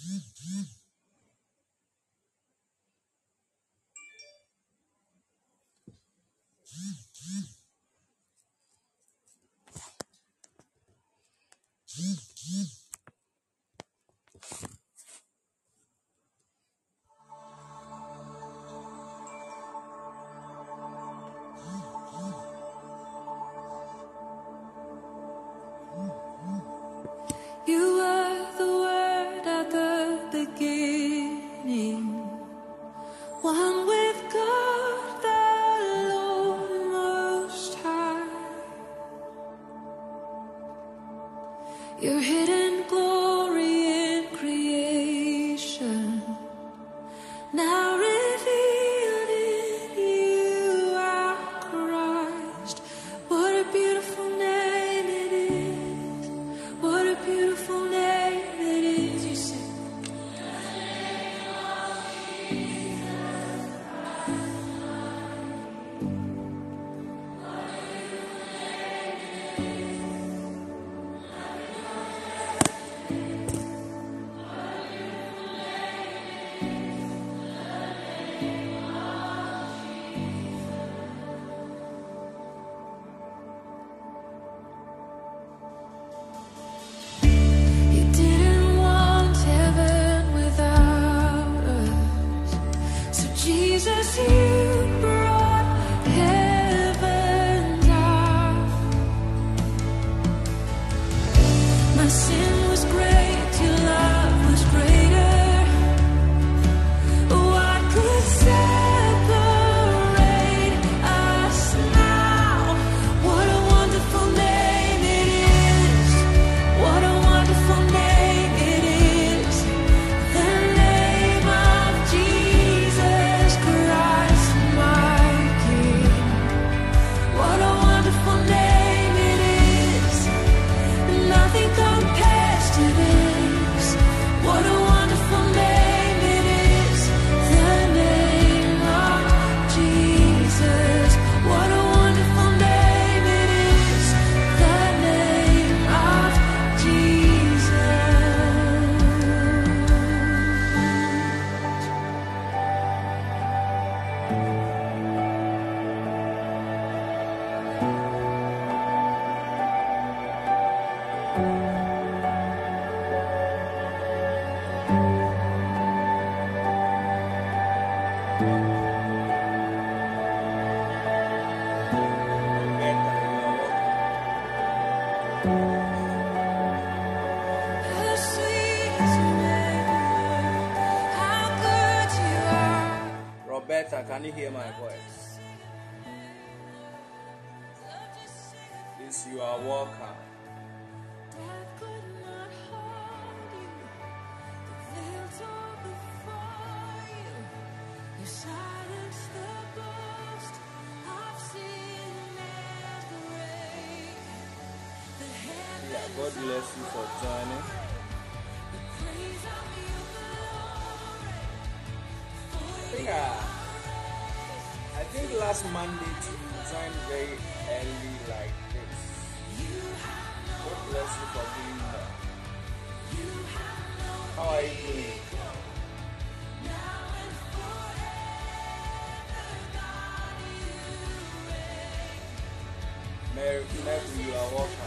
Can you are welcome.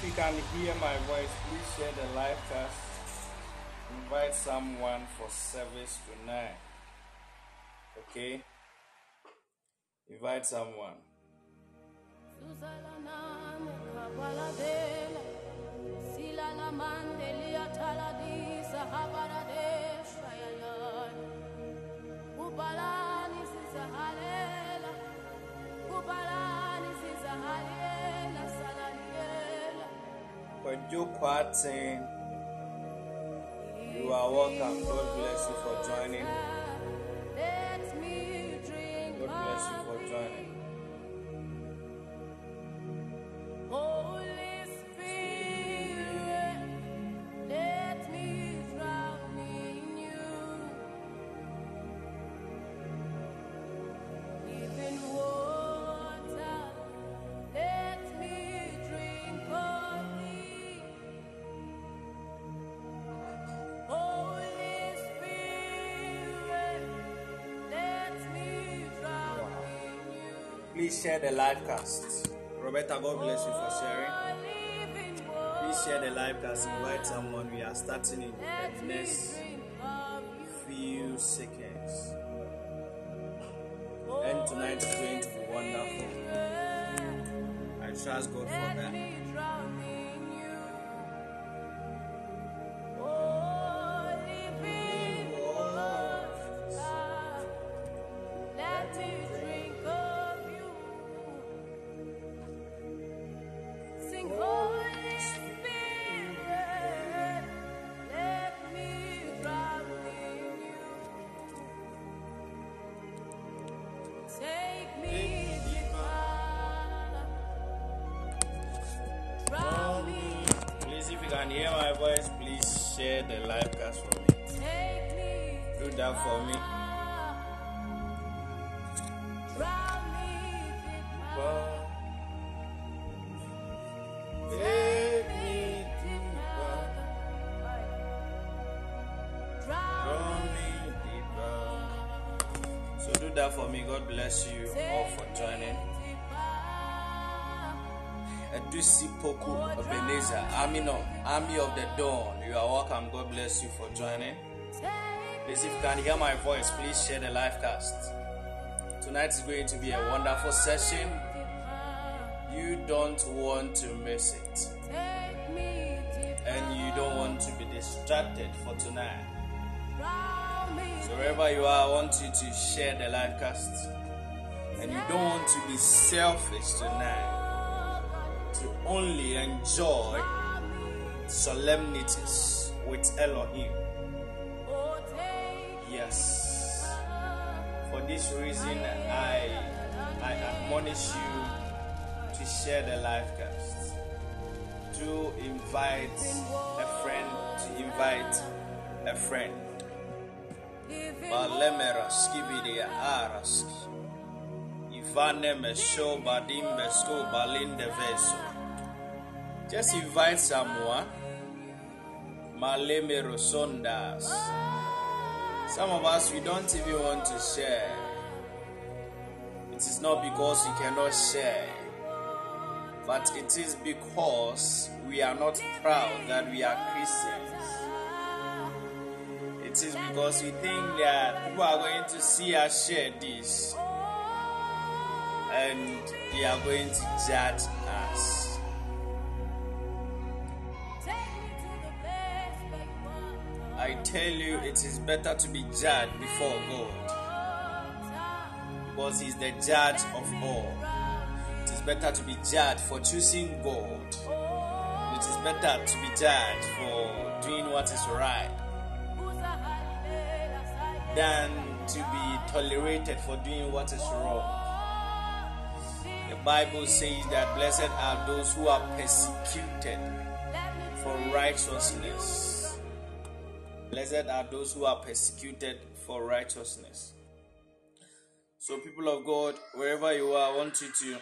If you can hear my voice, please share the live cast. Invite someone for service tonight. Okay? Invite someone. You are welcome. God bless you for joining. Share the live cast. Roberta, God bless you for sharing. Please share the live cast. Invite someone. We are starting in the next that for me. God bless you all for joining. Edusi Poku Ebenezer, Army of the Dawn. You are welcome. God bless you for joining. Please, if you can hear my voice, please share the live cast. Tonight is going to be a wonderful session. You don't want to miss it. And you don't want to be distracted for tonight. So wherever you are, I want you to share the live cast. And you don't want to be selfish tonight. To only enjoy solemnities with Elohim. This reason, I I admonish you to share the live cast. To invite a friend, to invite a friend. Balinde veso. Just invite someone. Malemero sondas. Some of us we don't even want to share. It is not because we cannot share, but it is because we are not proud that we are Christians it is because we think that people are going to see us share this and they are going to judge us. I tell you, it is better to be judged before God because He's the judge of all. It is better to be judged for choosing God. It is better to be judged for doing what is right than to be tolerated for doing what is wrong. The Bible says that blessed are those who are persecuted for righteousness. Blessed are those who are persecuted for righteousness. So, people of God, wherever you are, I want you to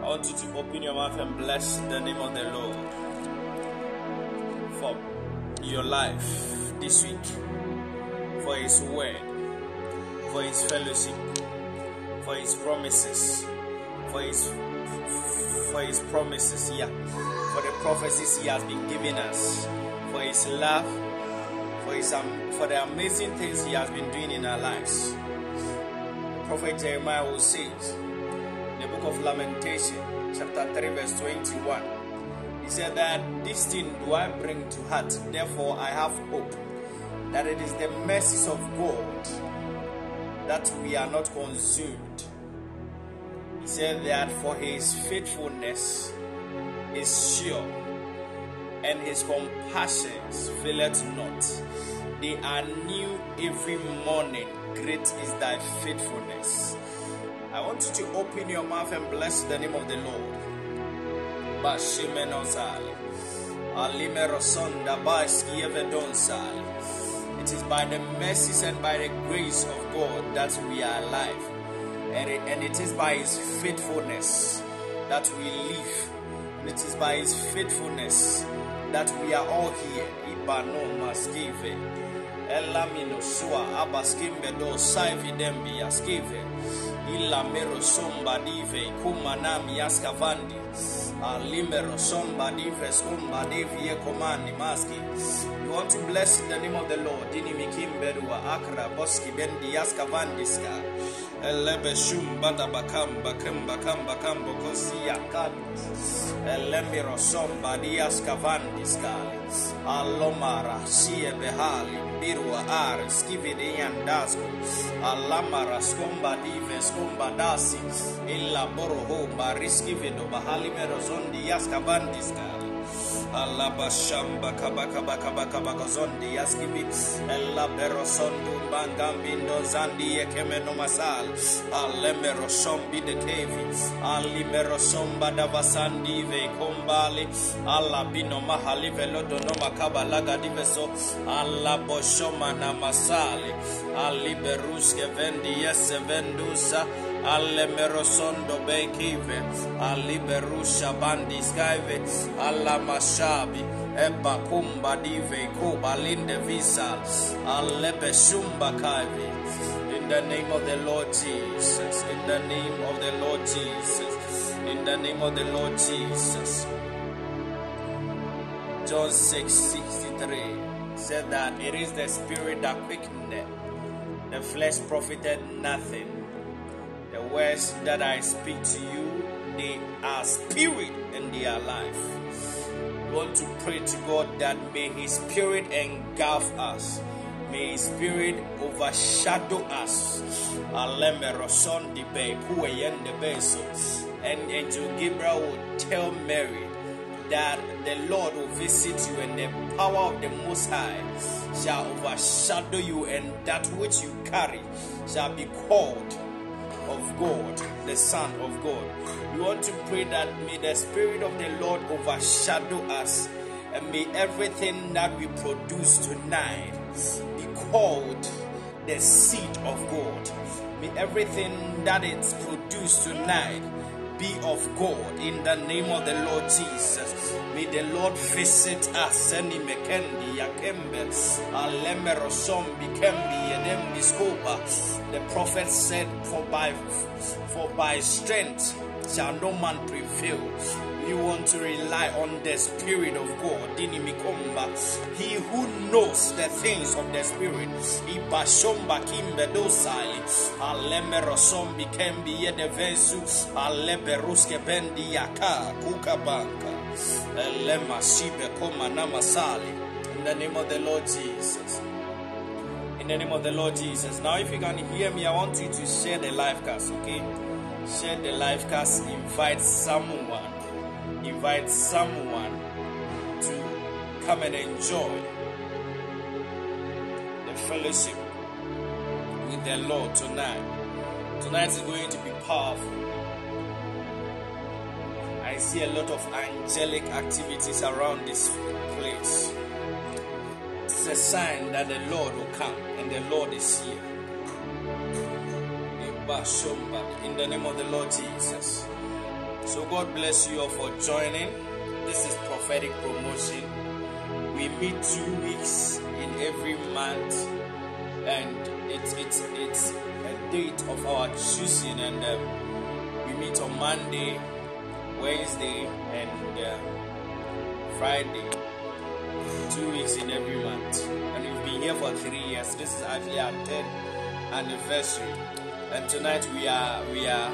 I want you to open your mouth and bless the name of the Lord for your life this week for His word, for His fellowship, for His promises, for His for his promises, yeah, for the prophecies he has been giving us, for his love, for his um, for the amazing things he has been doing in our lives. Prophet Jeremiah will say in the book of Lamentation, chapter 3, verse 21. He said that this thing do I bring to heart, therefore I have hope that it is the mercies of God that we are not consumed. He said that for his faithfulness is sure and his compassions faileth not. They are new every morning. Great is thy faithfulness. I want you to open your mouth and bless the name of the Lord. It is by the mercies and by the grace of God that we are alive. And it is by His faithfulness that we live. And it is by His faithfulness that we are all here. Ibano maskive. Elamino sua abaskimbe do saivi dembi askive. Illa mero somba dive kumanami askavandi. Alimero somba dive skumba divie komani maski. You want to bless the name of the Lord. Dini mikimberua akra boski bendi askavandiska. Elebe shum bada bakam bakam bakam bakam bokosia kanus. Elemiro somba diaskavandiska. Alomara sie behali birua ar skividi yandasko. Alamara skomba dive skomba dasi. Illa boroho bariski vido bahali merozondi yaskavandiska. Alaba shamba kabaka baka baka baka zondi yaskibi ella Berosondu bangambindo zandi ekemeno masal. Alemero sombi de kevi alimero somba davasandi ve kombali. Alla bino mahali velodo no makaba laga diveso alla boshoma na masali. Aliberuske vendi yese vendusa alle merosondo bekive aliberusha bandi skyve alla mashabi eba kumba dive kuba linde visa alle beshumba kaive. In the name of the Lord Jesus in the name of the Lord Jesus in the name of the Lord Jesus. John 6 63 said that it is the spirit that quickeneth. The flesh profited nothing words that I speak to you, they are spirit and they are life. We want to pray to God that may His Spirit engulf us. May His Spirit overshadow us. And Angel Gabriel will tell Mary that the Lord will visit you and the power of the Most High shall overshadow you, and that which you carry shall be called of God, the Son of God. We want to pray that may the Spirit of the Lord overshadow us and may everything that we produce tonight be called the seed of God. May everything that is produced tonight be of God in the name of the Lord Jesus. May the Lord visit us. Seni mekendi yakembe alemero sombi kembi yedembi skopa. The prophet said, "For by for by strength shall no man prevail." We want to rely on the Spirit of God. He who knows the things of the Spirit. Ibashomba kimbe dosali. Alemero sombi kembi yedevensu. Aleberuske bendi yaka kukabanka. Elema sibe koma namasali. In the name of the Lord Jesus. In the name of the Lord Jesus. Now, if you can hear me, I want you to share the live cast, okay? Share the live cast. Invite someone. Invite someone to come and enjoy the fellowship with the Lord tonight. Tonight is going to be powerful. I see a lot of angelic activities around this place. It's a sign that the Lord will come and the Lord is here. In the name of the Lord Jesus. So God bless you all for joining. This is prophetic promotion. We meet two weeks in every month, and it's it's it's a date of our choosing, and um, we meet on Monday Wednesday and uh, Friday, two weeks in every month. And we've been here for three years. This is actually our 10th anniversary. And tonight we are we are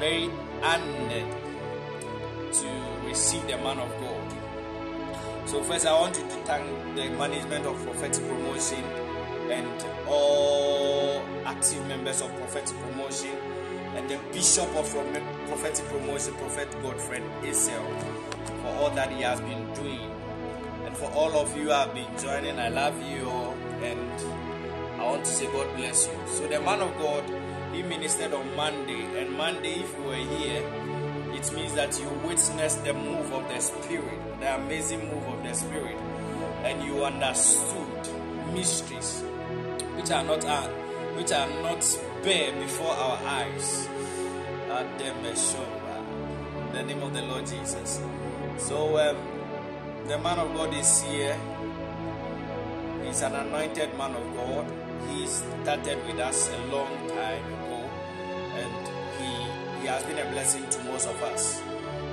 very honored eh, to receive the man of God. So first I want to thank the management of prophetic promotion and all active members of prophetic promotion and the bishop of prophetic promotion, Prophet Godfred Isel, for all that he has been doing. And for all of you who have been joining, I love you all and I want to say God bless you. So the man of God, he ministered on Monday, and Monday, if you were here, it means that you witnessed the move of the Spirit, the amazing move of the Spirit, and you understood mysteries which are not uh, which are not bare before our eyes. The name of the Lord Jesus. So um, the man of God is here. He's an anointed man of God. He started with us a long time ago, and he he has been a blessing to most of us.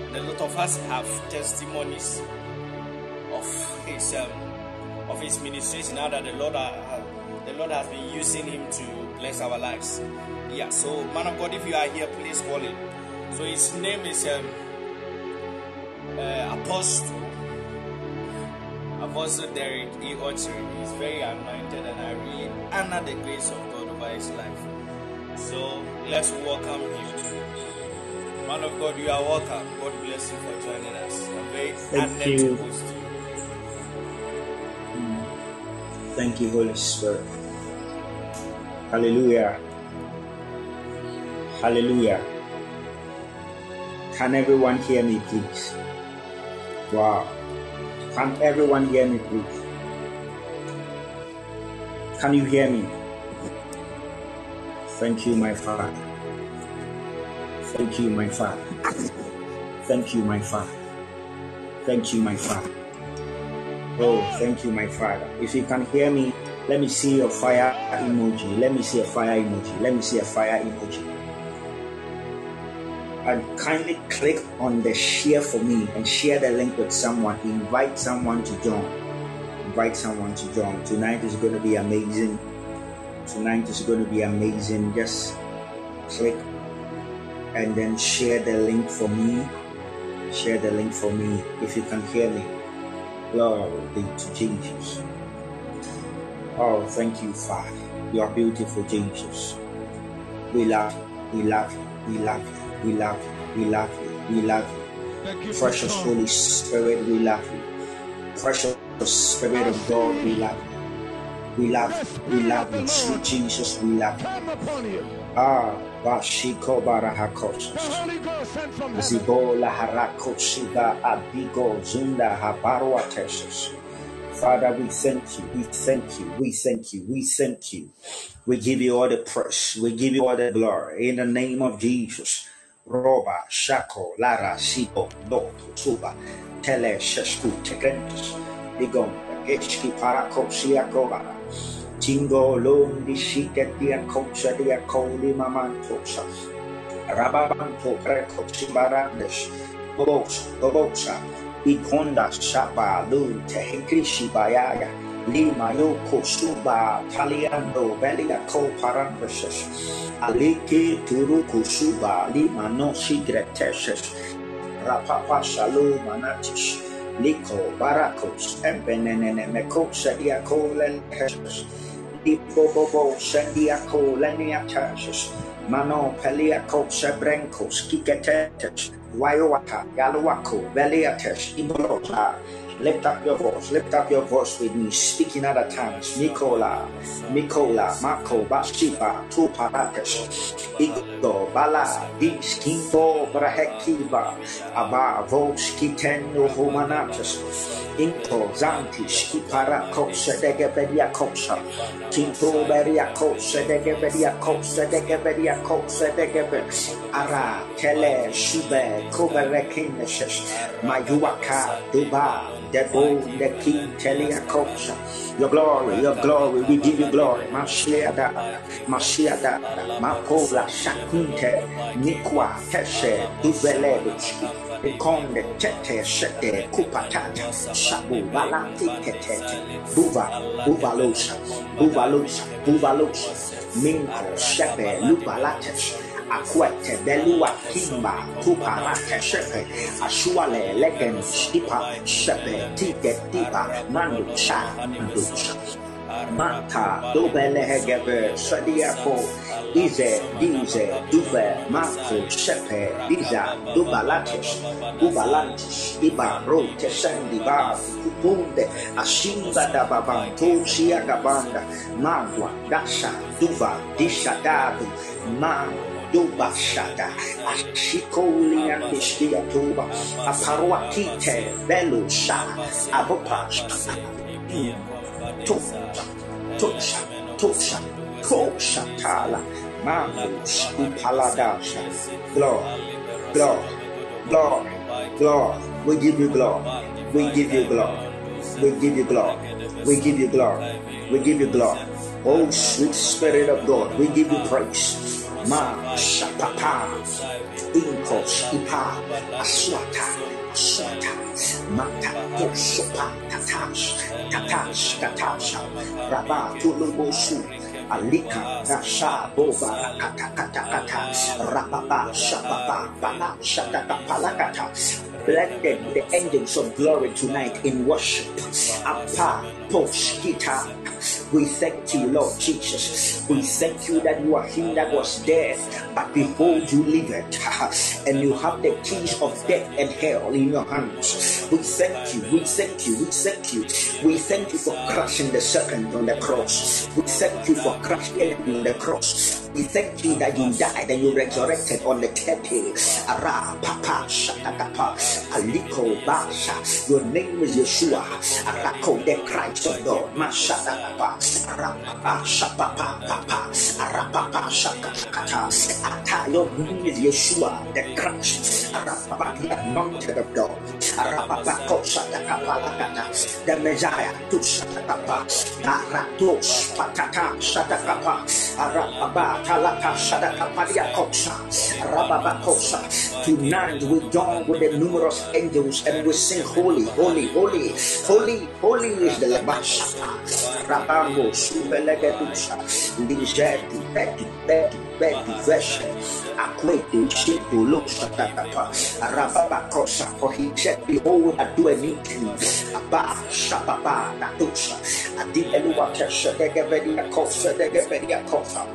And a lot of us have testimonies of his um, of his ministration now that the Lord uh, the Lord has been using him to bless our lives. Yeah, so man of God, if you are here, please call him. So his name is um, uh, Apostle Apostle Derrick E. Okyere. He's very anointed, and I honor the grace of God over his life. So let's welcome him. Man of God, you are welcome. God bless you for joining us. I'm very Thank you. you. Mm. Thank you, Holy Spirit. Hallelujah. Hallelujah. Can everyone hear me, please? Wow. Can everyone hear me, please? Can you hear me? Thank you, my Father. Thank you, my Father. Thank you, my Father. Thank you, my Father. Oh, thank you, my Father. If you can hear me, let me see your fire emoji. Let me see a fire emoji. Let me see a fire emoji. And kindly click on the share for me and share the link with someone. Invite someone to join. Invite someone to join. Tonight is going to be amazing. Tonight is going to be amazing. Just click and then share the link for me. Share the link for me if you can hear me. Glory be to Jesus. Oh, thank you, Father. You are beautiful, Jesus. We love you. We love you. We love you. We love you. We love you. We love you. Precious Holy Spirit, we love you. Precious Spirit of God, we love you. We love you. We love you. Sweet Jesus, we love you. Come upon you. Ah, Bashiko Barahakos. Holy Ghost sent from heaven. Zibola Harakoshiba Abigo Zunda Habaruatesis. Father, we thank you, we thank you, we thank you, we thank you. We give you all the praise, we give you all the glory in the name of Jesus. Roba, Shako, Lara, Sibo, Dok, Suba, Tele, Shesku, Tekentus, Digon, Eshki Parakosia Kobara, Tingo, Londi, Shiket, Diakosa, Diakoli, Mamantosa, Rababanto Preko Sibarandes Bobos Bobosa Ikonda Shaba Lu Tehikrishi Bayaya Lima Yoko Suba Taliando Belia Ko Parandeses Aliki Turuku Suba Lima no Sigreteses Rapapa Shalu Manatis. Liko Barakos Embenene Meko Sediako Lenteses Ipobobo Sendiako Leniatases Mano Peliako Sebrenkos Kiketetes Waiwata Yaluako Beliates Ibolosa Lift up your voice, lift up your voice with me, speaking other tongues. Mikola, Mikola, Mako, Bashiba, Tuparates, Igdo, Bala, Diskimbo, Brahekiba, Aba, Vos, Kitendo, Humanatus, Into, Zantis, Kipara, Kosa, Degebedia Kosa, Tinto, Beria Kosa, Degebedia Kosa, Degebedia Kosa, Degebe, Ara, Tele, Shube, Koberekinesis, Mayuaka, Duba, Debo, the King, Teliakosa. Your glory, your glory, we give you glory. Mashiada, Mashiada, Makola, Shakinte, Nikwa, Teshe, Dubelebuski, Konde tete shete kupatata shabu balati tete buva buvalusha buvalusha buvalusha minko shepe lupalates akwete belua kimba tuparate shepe ashuale legen stipa shepe tike tipa mandu sha mandu sha. Mata dobelehegebe sadiako ize dize duve mako shepe diza dubalates dubalantis iba rote sendiba kupunde asimba da babanto sia gabanda magwa dasha duva dishadadu ma duba shada ashikoli and distia tuba belu sha abopa tosha tosha tosha tosha tala manus upaladasha glory glory glory glory we give you glory we give you glory we give you glory we give you glory we give you glory. Oh sweet spirit of god we give you praise ma shapapa inkos ipa aswata. Aswata. Mata. Posopa tatash. Tatash. Tatash raba tulubosu alika. Dasha boba. Kata. Kata. Kata. Rababa shababa bala shataka palakata. Blended the angels of glory tonight in worship. Apa. Poskita we thank you, Lord Jesus. We thank you that you are him that was dead, but behold, you live it, and you have the keys of death and hell in your hands. We thank you, we thank you, we thank you. We thank you for crushing the serpent on the cross. We thank you for crushing the cross. We thank you that you died and you resurrected on the third day. Ara papa shatakapa aliko basha. Your name is Yeshua. Arako the Christ of God. Mashatakapa. Arapapa shapapa papa. Arapapa shatakata. Ata your name is Yeshua the Christ. Arapapa the anointed of God. The Messiah to shatakapa. Aratos patata shatakapa. Arapapa talaka shadakapadia kosha. Rababa kosha. Tonight we join with the numerous angels and we sing holy, holy, holy, holy, holy is the Labashata. Rabambo subelegedusa. Lizeti, beti, beti, beti, veshe. Akwete, shipu, losatakapa. Rababa kosha. For he said, Behold, I do a new thing. Abba, shababa, natusa. Adibeluwa tesha, degebedia kosha, degebedia kosha.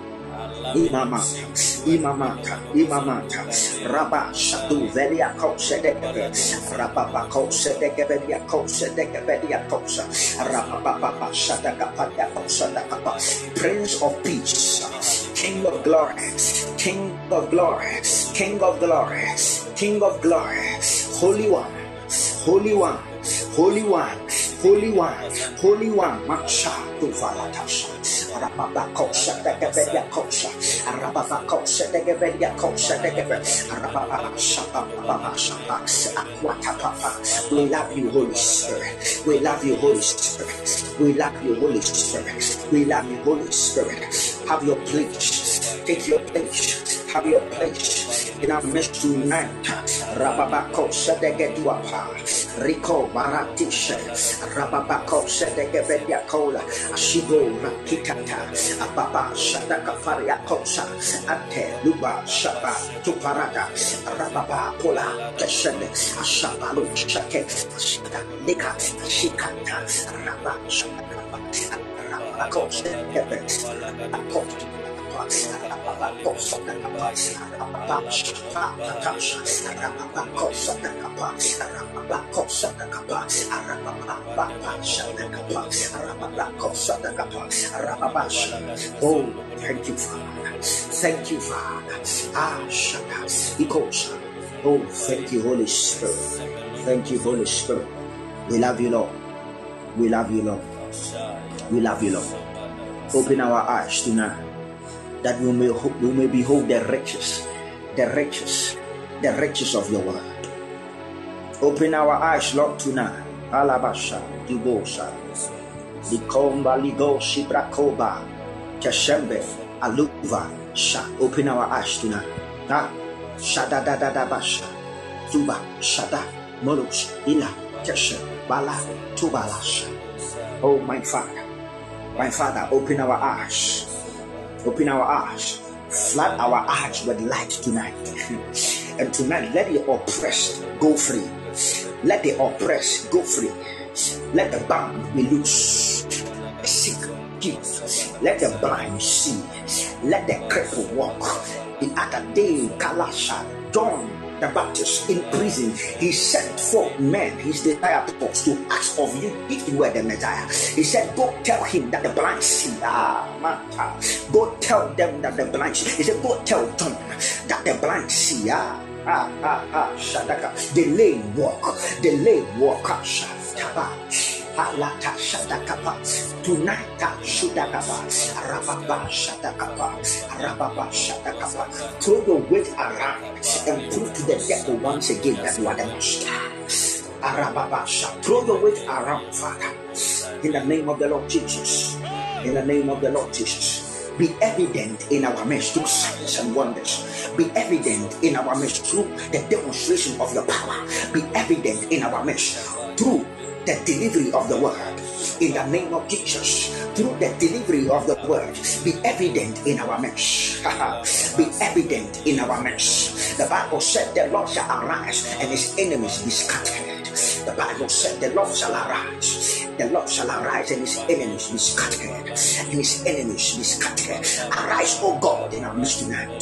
Imamata, Imamata, Imamata, Rabba Shadu Velia Kosa Degebe, Rababa Kosa Degebedia Kosa Degebedia Kosa, Rababa Shadakapadia Kosa Dakapa, Prince of Peace, King of Glory, King of Glory, King of Glory, King of Glory, Holy One, Holy One, Holy One, Holy One, Holy One, Maksha Duvalatasha. We love you, Holy Spirit. We love you, Holy Spirit. We love you, Holy Spirit. We love you, Holy Spirit. Have your place. Take your place. Have your place in our midst tonight. Rababako Sedegeduapa, Rico Baratisha, Rababako Sedegebedia Cola, Ashigo Rakitata, Ababa Shadakafaria Kosa, Ante Luba Shaba Tuparada, Rababa Pola, Kesene, Ashabalu Shake, Ashita Nika, Shikata, Rabba Shadakapa, Rabako Sedegebe, Oh, thank you, Father. Thank you, Father. Ah, Shaka. Oh, thank you, Holy Spirit. Thank you, Holy Spirit. We love you, Lord. We love you, Lord. We love you, Lord. Open our eyes tonight that we may we may behold the riches, the riches, the riches of your word. Open our eyes, Lord, tonight. Alabasha, Dubosa, Likomba, Ligo, Shibrakoba, Kashembe, Aluva, Sha. Open our eyes tonight. Ah, Shada da da da basha. Tuba, Shada, Molos, Ila, Kesha, Bala, Tubalash. Oh, my Father, my Father, open our eyes, open our eyes, flood our eyes with light tonight. and tonight, let the oppressed go free. Let the oppressed go free. Let the bound be loose. Sick, give. Let the blind see. Let the cripple walk. The other day, Kalasha, John the Baptist in prison, he sent four men, his disciples, to ask of you if you were the Messiah. He said, Go tell him that the blind see. Ah, Mata. Go tell them that the blind see. He said, Go tell John that the blind see. Ah, ah, ah, ah, Shadaka. The lame walk, the lame walk. Shataba. Alata Shadakapa. Tonight, Shudakapa. Rababa Shadakapa. Rababa Shadakapa. Throw your weight around and prove to the devil once again that you are the master. Arababa Throw your weight around, Father. In the name of the Lord Jesus. In the name of the Lord Jesus be evident in our midst through signs and wonders. Be evident in our midst through the demonstration of your power. Be evident in our midst through the delivery of the word in the name of Jesus. Through the delivery of the word, be evident in our midst. be evident in our midst. The Bible said the Lord shall arise and his enemies be scattered. The Bible said the Lord shall arise. The Lord shall arise and his enemies be scattered. And his enemies be scattered. Arise, O God, in our midst tonight.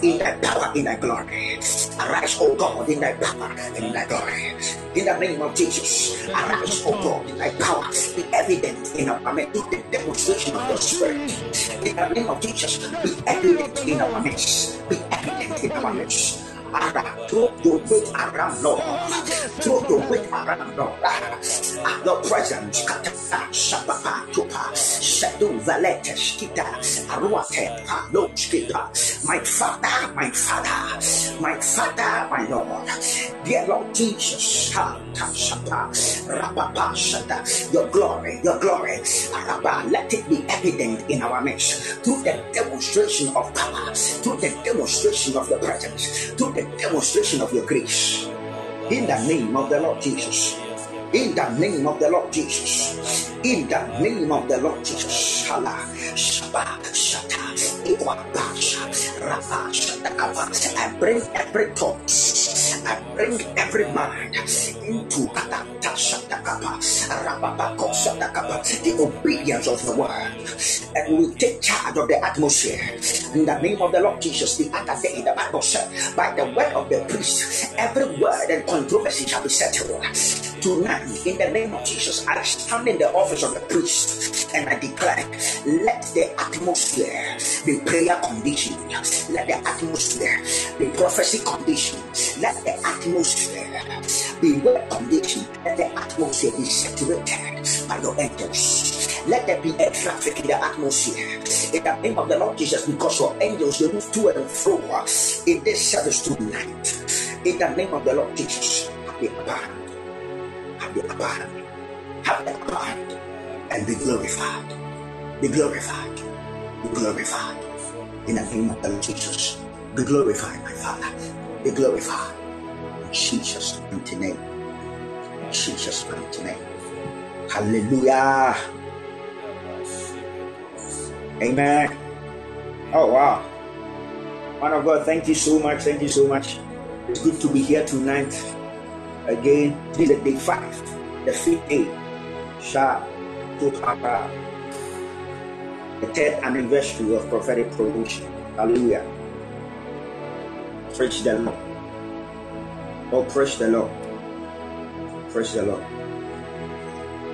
In thy power, in thy glory. Arise, O God, in thy power in thy glory. In the name of Jesus, arise, O God, in thy power. Be evident in our midst. The demonstration of your spirit. In the name of Jesus, be evident in our midst. Be evident in our midst. Throw your weight around, Lord. Throw your weight around, Lord. Ah, your presence, Shabapa, Tupa, Shadu, Valete, Skita, Aruate, Palo, Skita. My Father, my Father, my Father, my Lord. Dear Lord Jesus, Shapa, Rababa, Shata, your glory, your glory, Rabba, let it be evident in our midst through the demonstration of power, through the demonstration of your presence, through the demonstration of your grace. In the name of the Lord Jesus. In the name of the Lord Jesus. In the name of the Lord Jesus. Shala, Shaba, Shata, Iwabasha, Rabba, Shata, I bring every thought I bring every mind into the obedience of the word, and we take charge of the atmosphere. In the name of the Lord Jesus, the other day, the Bible said, by the word of the priest, every word and controversy shall be settled. Tonight, in the name of Jesus, I stand in the office of the priest and I declare, let the atmosphere be prayer conditioned, let the atmosphere be prophecy conditioned, let the atmosphere be well conditioned, let the atmosphere be saturated by your angels. Let there be a traffic in the atmosphere. In the name of the Lord Jesus, because your angels they move to and fro in this service tonight. In the name of the Lord Jesus, upper have the upper have the upper and be glorified. Be glorified. Be glorified. In the name of Jesus, be glorified, my Father. Be glorified. In Jesus' mighty name. In Jesus' mighty name. Hallelujah. Amen. Oh, wow. Man of God, thank you so much. Thank you so much. It's good to be here tonight. Again, this is the day five, the fifth day. Sha to the third anniversary of prophetic promotion. Hallelujah. Praise the Lord. Oh, praise the Lord. Praise the Lord.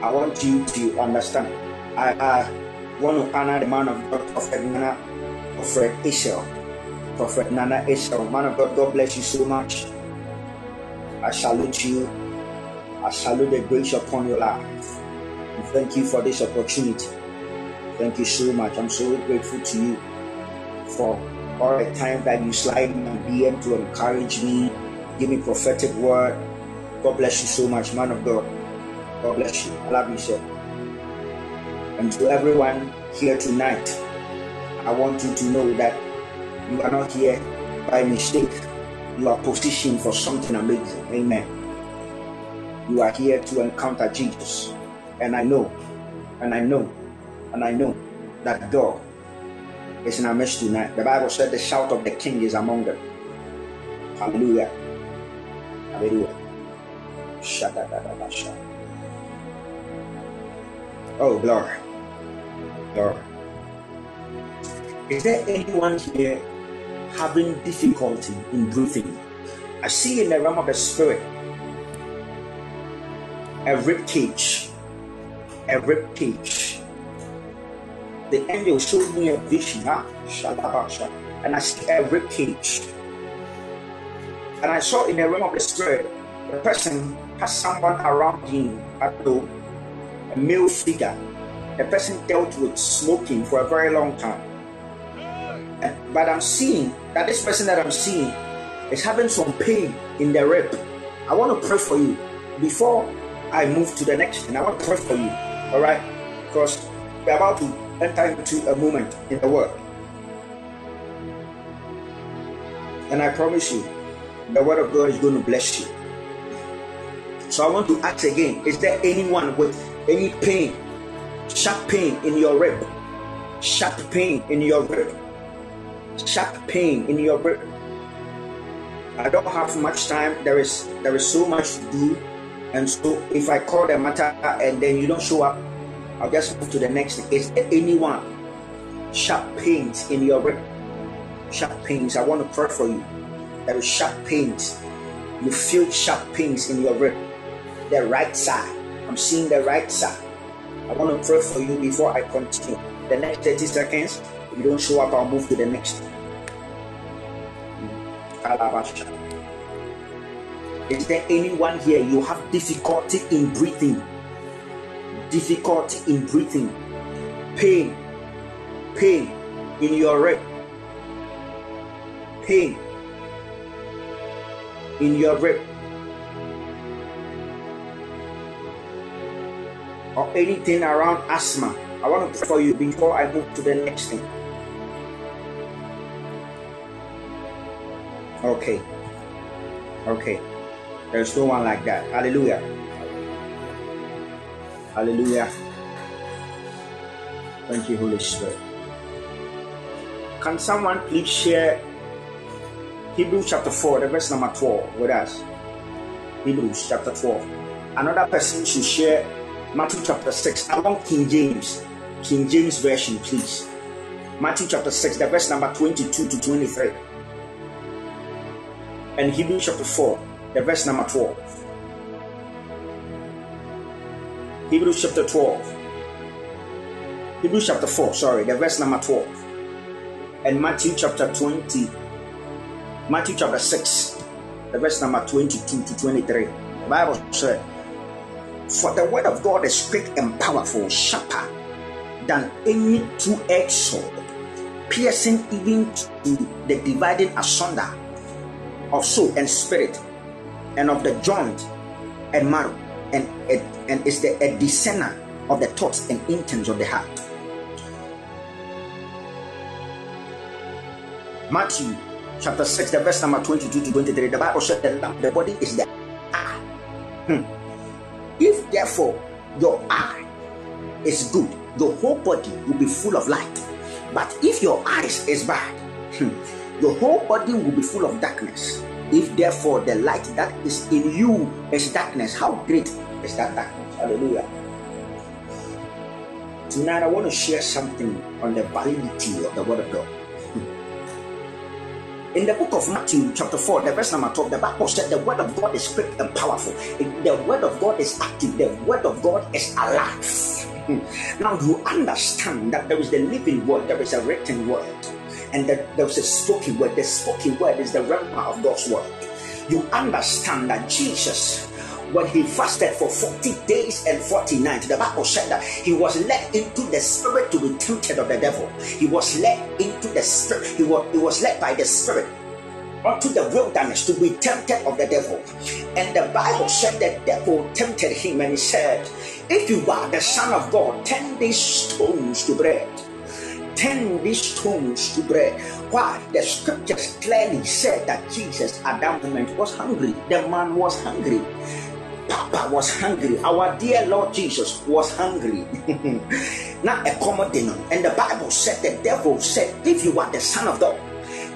I want you to understand. I, I want to honor the man of God, Prophet Nana, Prophet Israel. Prophet Nana Israel. Man of God, God bless you so much. I salute you. I salute the grace upon your life. And thank you for this opportunity. Thank you so much. I'm so grateful to you for all the time that you slide in my DM to encourage me, give me prophetic word. God bless you so much, man of God. God bless you. I love you, sir. And to everyone here tonight, I want you to know that you are not here by mistake. You are positioned for something amazing. Amen. You are here to encounter Jesus. And I know, and I know, and I know that God is in our midst tonight. The Bible said the shout of the king is among them. Hallelujah. Hallelujah. Oh, glory. Glory. Is there anyone here having difficulty in breathing? I see in the realm of the spirit a rib cage. A rib cage. The angel showed me a vision, ah, and I see a rib cage. And I saw in the realm of the spirit, the person has someone around him, a male figure. The person dealt with smoking for a very long time. But I'm seeing that this person that I'm seeing is having some pain in their rib. I want to pray for you before I move to the next thing. I want to pray for you, all right? Because we're about to enter into a moment in the word. And I promise you, the word of God is going to bless you. So I want to ask again is there anyone with any pain, sharp pain in your rib? Sharp pain in your rib? Sharp pain in your rib? I don't have much time. There is there is so much to do. And so if I call the matter and then you don't show up, I'll just move to the next. Is there anyone sharp pains in your rib? Sharp pains. I want to pray for you. There is sharp pains. You feel sharp pains in your rib. The right side. I'm seeing the right side. I want to pray for you before I continue. The next 30 seconds, you don't show up, I'll move to the next. Is there anyone here you have difficulty in breathing? Difficulty in breathing, pain, pain in your rib, pain in your rib, or anything around asthma. I want to pray for you before I move to the next thing. Okay. Okay. There's no one like that. Hallelujah. Hallelujah. Thank you, Holy Spirit. Can someone please share Hebrews chapter 4, the verse number 12 with us? Hebrews chapter 12. Another person should share Matthew chapter 6 along King James, King James Version, please. Matthew chapter 6, the verse number 22 to 23. And Hebrews chapter 4, the verse number 12. Hebrews chapter 12. Hebrews chapter 4, sorry, the verse number 12. And Matthew chapter 20. Matthew chapter 6, the verse number 22 to 23. The Bible said, For the word of God is quick and powerful, sharper than any two edged sword, piercing even to the dividing asunder of soul and spirit and of the joint and marrow, and, and is the a discerner of the thoughts and intents of the heart. Matthew chapter 6, the verse number 22 to 23, the Bible said the lamp, the body is the eye. Hmm. If therefore your eye is good, your whole body will be full of light. But if your eyes is bad, hmm, your whole body will be full of darkness. If therefore the light that is in you is darkness, how great is that darkness? Hallelujah. Tonight I want to share something on the validity of the word of God. In the book of Matthew, chapter 4, the verse number 12, the Bible said the word of God is quick and powerful. The word of God is active, the word of God is alive. Now you understand that there is the living word, there is a written word and that there was a spoken word. The spoken word is the realm of God's word. You understand that Jesus, when he fasted for 40 days and 40 nights, the Bible said that he was led into the spirit to be tempted of the devil. He was led into the spirit, he was, he was led by the spirit unto the wilderness to be tempted of the devil. And the Bible said that the devil tempted him and he said, If you are the Son of God, turn these stones to bread. Turn these stones to bread. Why? The scriptures clearly said that Jesus at that moment was hungry. The man was hungry. Papa was hungry. Our dear Lord Jesus was hungry. Not accommodating. And the Bible said, the devil said, if you are the son of God,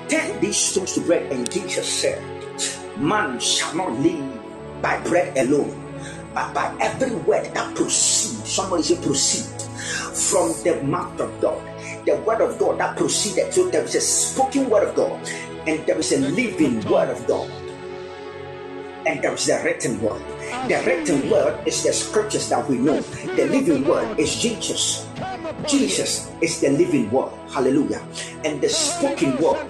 turn these stones to bread. And Jesus said, man shall not live by bread alone, but by every word that proceeds. Somebody say proceed from the mouth of God. The word of God that proceeded. So there is a spoken word of God, and there is a living word of God, and there is the written word. The written word is the scriptures that we know. The living word is Jesus. Jesus is the living word. Hallelujah. And the spoken word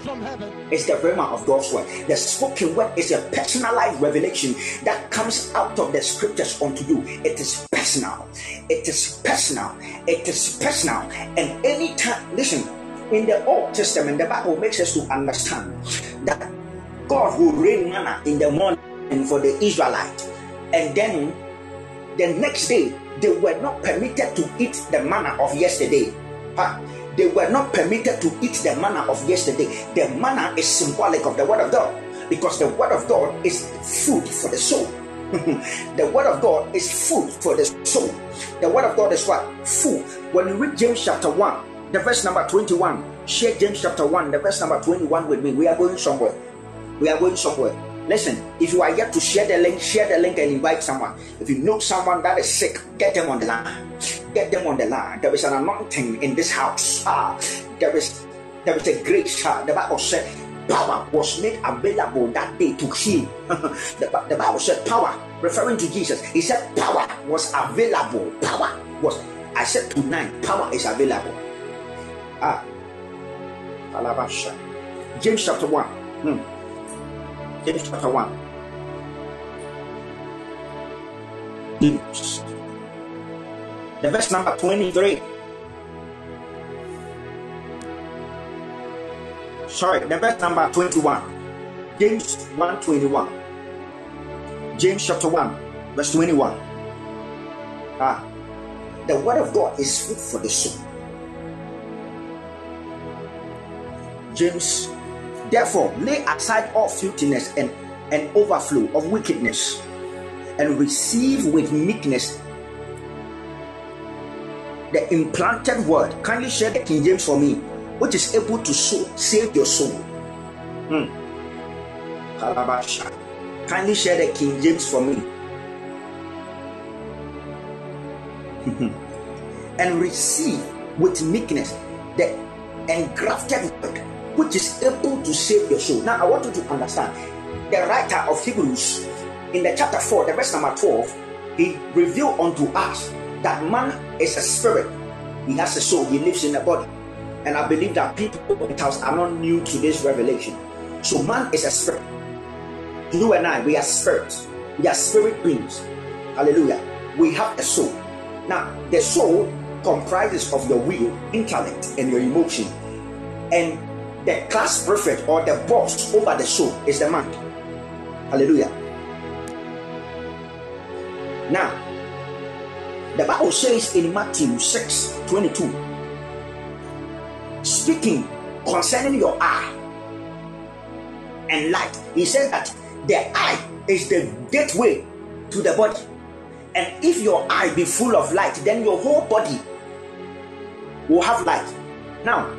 is the rhema of God's word. The spoken word is a personalized revelation that comes out of the scriptures unto you. It is personal. It is personal. It is personal. And anytime, listen, in the Old Testament, the Bible makes us to understand that God will rain manna in the morning for the Israelites and then the next day they were not permitted to eat the manna of yesterday. They were not permitted to eat the manna of yesterday. The manna is symbolic of the word of God because the word of God is food for the soul. the word of God is food for the soul. The word of God is what? Food. When you read James chapter 1, the verse number 21, share James chapter 1, the verse number 21 with me. We are going somewhere. We are going somewhere. Listen, if you are yet to share the link, share the link and invite someone. If you know someone that is sick, get them on the line. Get them on the line. There is an anointing in this house. Ah, there is there is a grace. Ah, the Bible said power was made available that day to heal. the, the Bible said power, referring to Jesus. He said power was available. Power was. I said tonight, power is available. Ah. James chapter 1. Hmm. James chapter 1. James. The verse number 23. Sorry, the verse number 21. James 1 21. James chapter 1, verse 21. Ah, the word of God is food for the soul. James Therefore, lay aside all filthiness and, and overflow of wickedness, and receive with meekness the implanted word. Kindly share the King James for me, which is able to save your soul. Hmm. Kindly share the King James for me. and receive with meekness the engrafted word which is able to save your soul. Now, I want you to understand the writer of Hebrews in the chapter 4, the verse number 12, he revealed unto us that man is a spirit, he has a soul, he lives in a body. And I believe that people in the house are not new to this revelation. So, man is a spirit. You and I, we are spirits, we are spirit beings. Hallelujah. We have a soul. Now, the soul comprises of your will, intellect, and your emotion. And the class prefect or the boss over the soul is the man. Hallelujah. Now, the Bible says in Matthew 6 22, speaking concerning your eye and light, he says that the eye is the gateway to the body. And if your eye be full of light, then your whole body will have light. Now,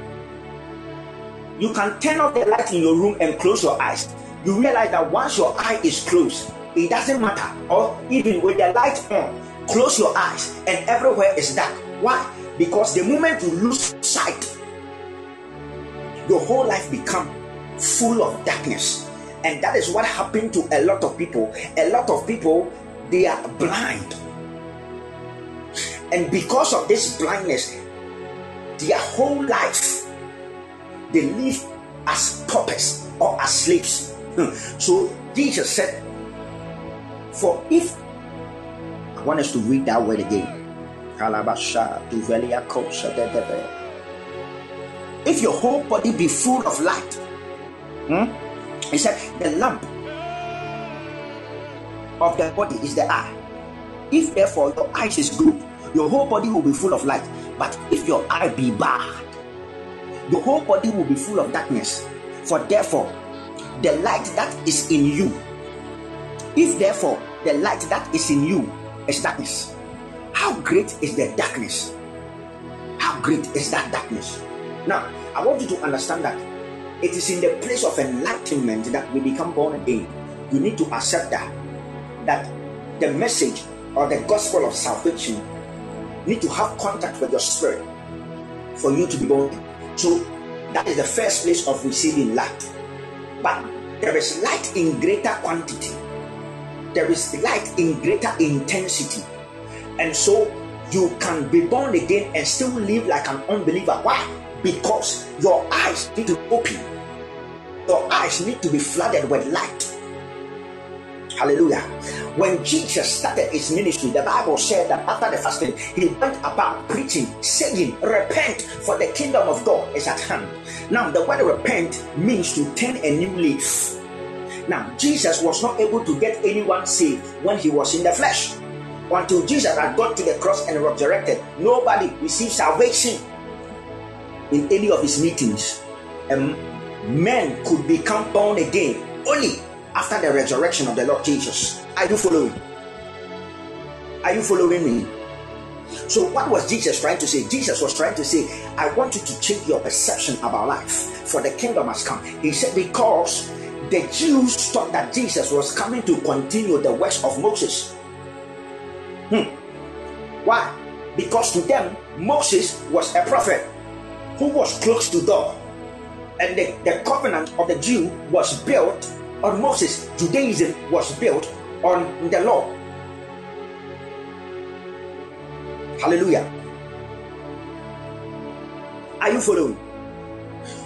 you can turn off the light in your room and close your eyes. You realize that once your eye is closed, it doesn't matter. Or even with the light on, close your eyes and everywhere is dark. Why? Because the moment you lose sight, your whole life become full of darkness. And that is what happened to a lot of people. A lot of people, they are blind. And because of this blindness, their whole life they live as paupers or as slaves. Hmm. So Jesus said, For if I want us to read that word again. If your whole body be full of light, hmm? he said, the lamp of the body is the eye. If therefore your eyes is good, your whole body will be full of light. But if your eye be bad, the whole body will be full of darkness. For therefore, the light that is in you, if therefore the light that is in you is darkness, how great is the darkness? How great is that darkness? Now, I want you to understand that it is in the place of enlightenment that we become born again. You need to accept that that the message or the gospel of salvation need to have contact with your spirit for you to be born. So that is the first place of receiving light. But there is light in greater quantity. There is light in greater intensity. And so you can be born again and still live like an unbeliever. Why? Because your eyes need to open. Your eyes need to be flooded with light. Hallelujah. When Jesus started his ministry, the Bible said that after the fasting, he went about preaching, saying, Repent, for the kingdom of God is at hand. Now, the word repent means to turn a new leaf. Now, Jesus was not able to get anyone saved when he was in the flesh. Until Jesus had gone to the cross and resurrected, nobody received salvation in any of his meetings. And men could become born again only after the resurrection of the Lord Jesus. Are you following? Are you following me? So, what was Jesus trying to say? Jesus was trying to say, I want you to change your perception about life, for the kingdom has come. He said, Because the Jews thought that Jesus was coming to continue the works of Moses. Hmm. Why? Because to them, Moses was a prophet who was close to God. And the, the covenant of the Jew was built on Moses. Judaism was built on the law. Hallelujah. Are you following?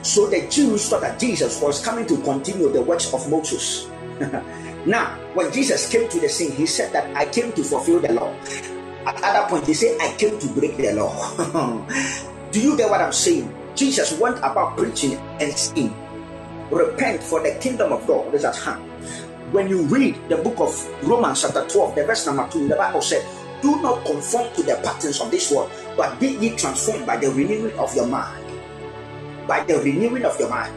So the Jews thought that Jesus was coming to continue the works of Moses. now, when Jesus came to the scene, he said that I came to fulfill the law. At other point, he said, I came to break the law. Do you get what I'm saying? Jesus went about preaching and saying, Repent, for the kingdom of God is at hand. When you read the book of Romans, chapter 12, the verse number 2, the Bible said, Do not conform to the patterns of this world, but be ye transformed by the renewing of your mind. By the renewing of your mind.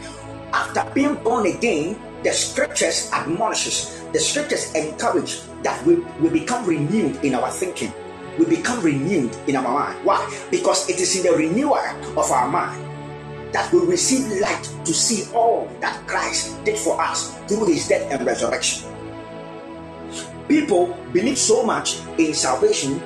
After being born again, the scriptures admonishes, the scriptures encourage that we, we become renewed in our thinking. We become renewed in our mind. Why? Because it is in the renewal of our mind that we receive light to see all that Christ did for us through his death and resurrection. People believe so much in salvation,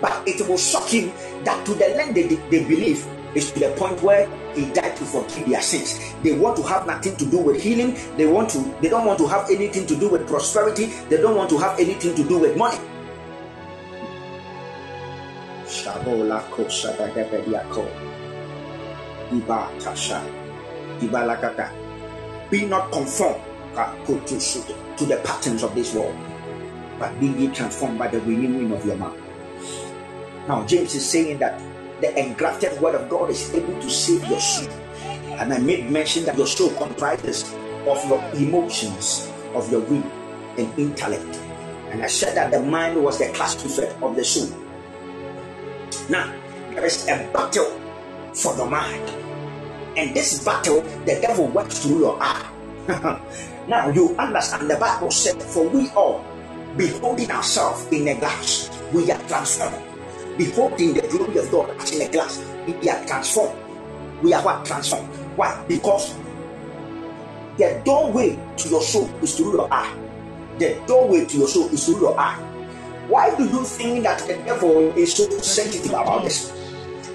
but it will shock you that to the length they, they believe is to the point where he died to forgive their sins. They want to have nothing to do with healing. They want to. They don't want to have anything to do with prosperity. They don't want to have anything to do with money. Shabola. Iba lakaka. Be not conformed to the patterns of this world, but be ye transformed by the renewing of your mind. Now, James is saying that the engrafted word of God is able to save your soul. And I made mention that your soul comprises of your emotions, of your will and intellect. And I said that the mind was the class prefect of the soul. Now, there is a battle for the mind. And this battle, the devil works through your eye. now, you understand the Bible said, For we all, beholding ourselves in a glass, we are transformed. Beholding the glory of God as in a glass, we are transformed. We are what? Transformed. Why? Because the doorway to your soul is through your eye. The doorway to your soul is through your eye. Why do you think that the devil is so sensitive about this?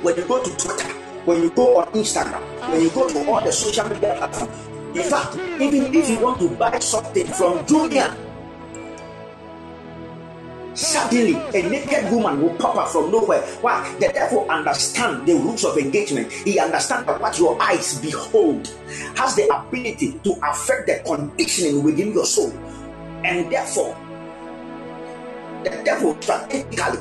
When you go to Twitter, when you go on Instagram, when you go to all the social media platforms, in fact, even if you want to buy something from Jumia, suddenly a naked woman will pop up from nowhere. Why? The devil understands the rules of engagement. He understands that what your eyes behold has the ability to affect the conditioning within your soul. And therefore, the devil strategically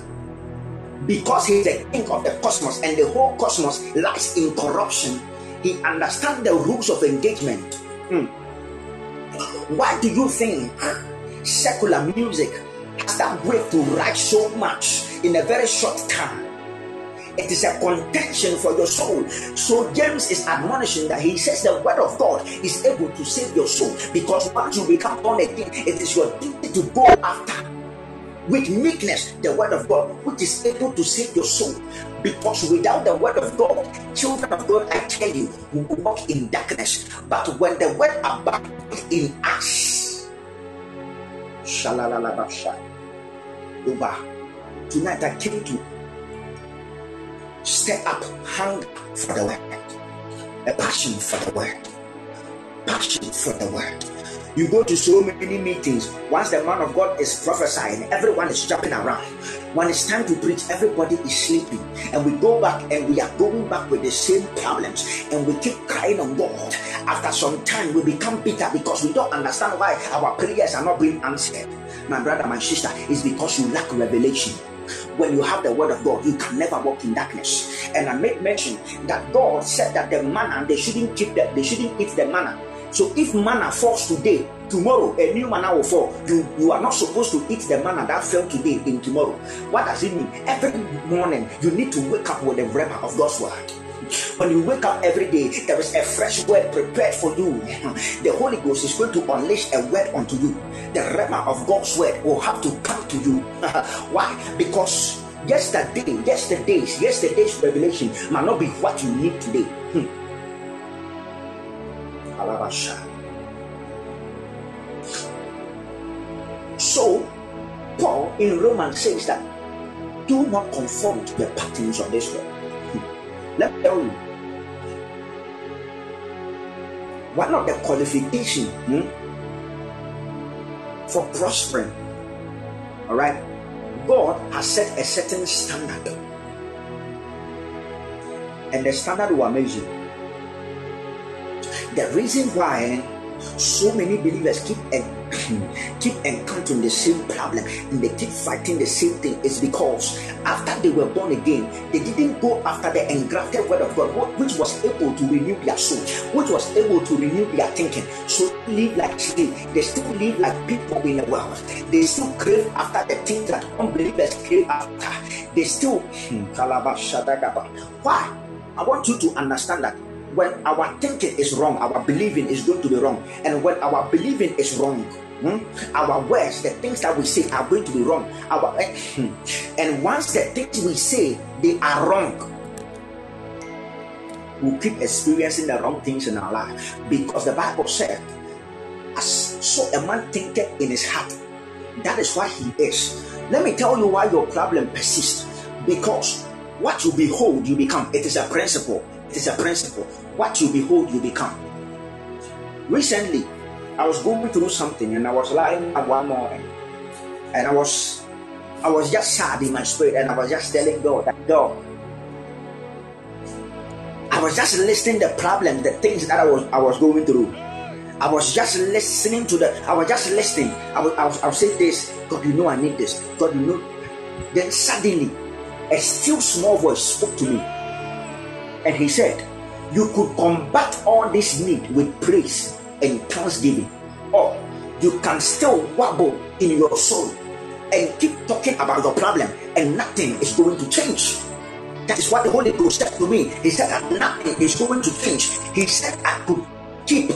because he's the king of the cosmos and the whole cosmos lies in corruption he understands the rules of engagement hmm. why do you think secular music has that way to write so much in a very short time It is a contention for your soul. So James is admonishing that he says the word of God is able to save your soul because once you become born again, it is your duty to go after with meekness the word of God, which is able to save your soul. Because without the word of God, children of God, I tell you, we walk in darkness. But when the word abides in us, tonight I came to stir up hunger for the word, a passion for the word, passion for the word you go to so many meetings. Once the man of God is prophesying, everyone is jumping around. When it's time to preach, everybody is sleeping. And we go back and we are going back with the same problems. And we keep crying on God. After some time, we become bitter because we don't understand why our prayers are not being answered. My brother, my sister, is because you lack revelation when you have the word of God, you can never walk in darkness. And I made mention that God said that the manna they shouldn't keep that they shouldn't eat the manna so if manna falls today, tomorrow a new manna will fall. You you are not supposed to eat the manna that fell today in tomorrow. What does it mean? Every morning you need to wake up with the rhema of God's word. When you wake up every day, there is a fresh word prepared for you. The Holy Ghost is going to unleash a word unto you. The rhema of God's word will have to come to you. Why? Because yesterday, yesterday's, yesterday's revelation might not be what you need today. Hmm. So, Paul in Romans says that do not conform to the patterns of this world. Hmm. Let me tell you, one of the qualifications hmm, for prospering, all right, God has set a certain standard, and the standard will amaze you. The reason why so many believers keep keep encountering the same problem and they keep fighting the same thing is because after they were born again, they didn't go after the engrafted word of God, which was able to renew their soul, which was able to renew their thinking. So live like slaves. They still live like people in the world. They still crave after the things that unbelievers crave after. They still hmm, why? I want you to understand that when our thinking is wrong, our believing is going to be wrong. And when our believing is wrong, hmm, our words, the things that we say are going to be wrong. Our eh, hmm, and once the things we say they are wrong, we keep experiencing the wrong things in our life because the Bible said, "As so a man thinketh in his heart, that is what he is." Let me tell you why your problem persists because what you behold, you become. It is a principle. It is a principle. What you behold, you become. Recently, I was going through something and I was lying at one morning and I was I was just sad in my spirit and I was just telling God that God I was just listening the problem, the things that I was I was going through. I was just listening to the I was just listening. I was I was, I was saying this, God, you know I need this. God, you know. Then suddenly a still small voice spoke to me. And he said, you could combat all this need with praise and thanksgiving, or you can still wobble in your soul and keep talking about your problem, and nothing is going to change. That is what the Holy Ghost said to me. He said that nothing is going to change. He said I could keep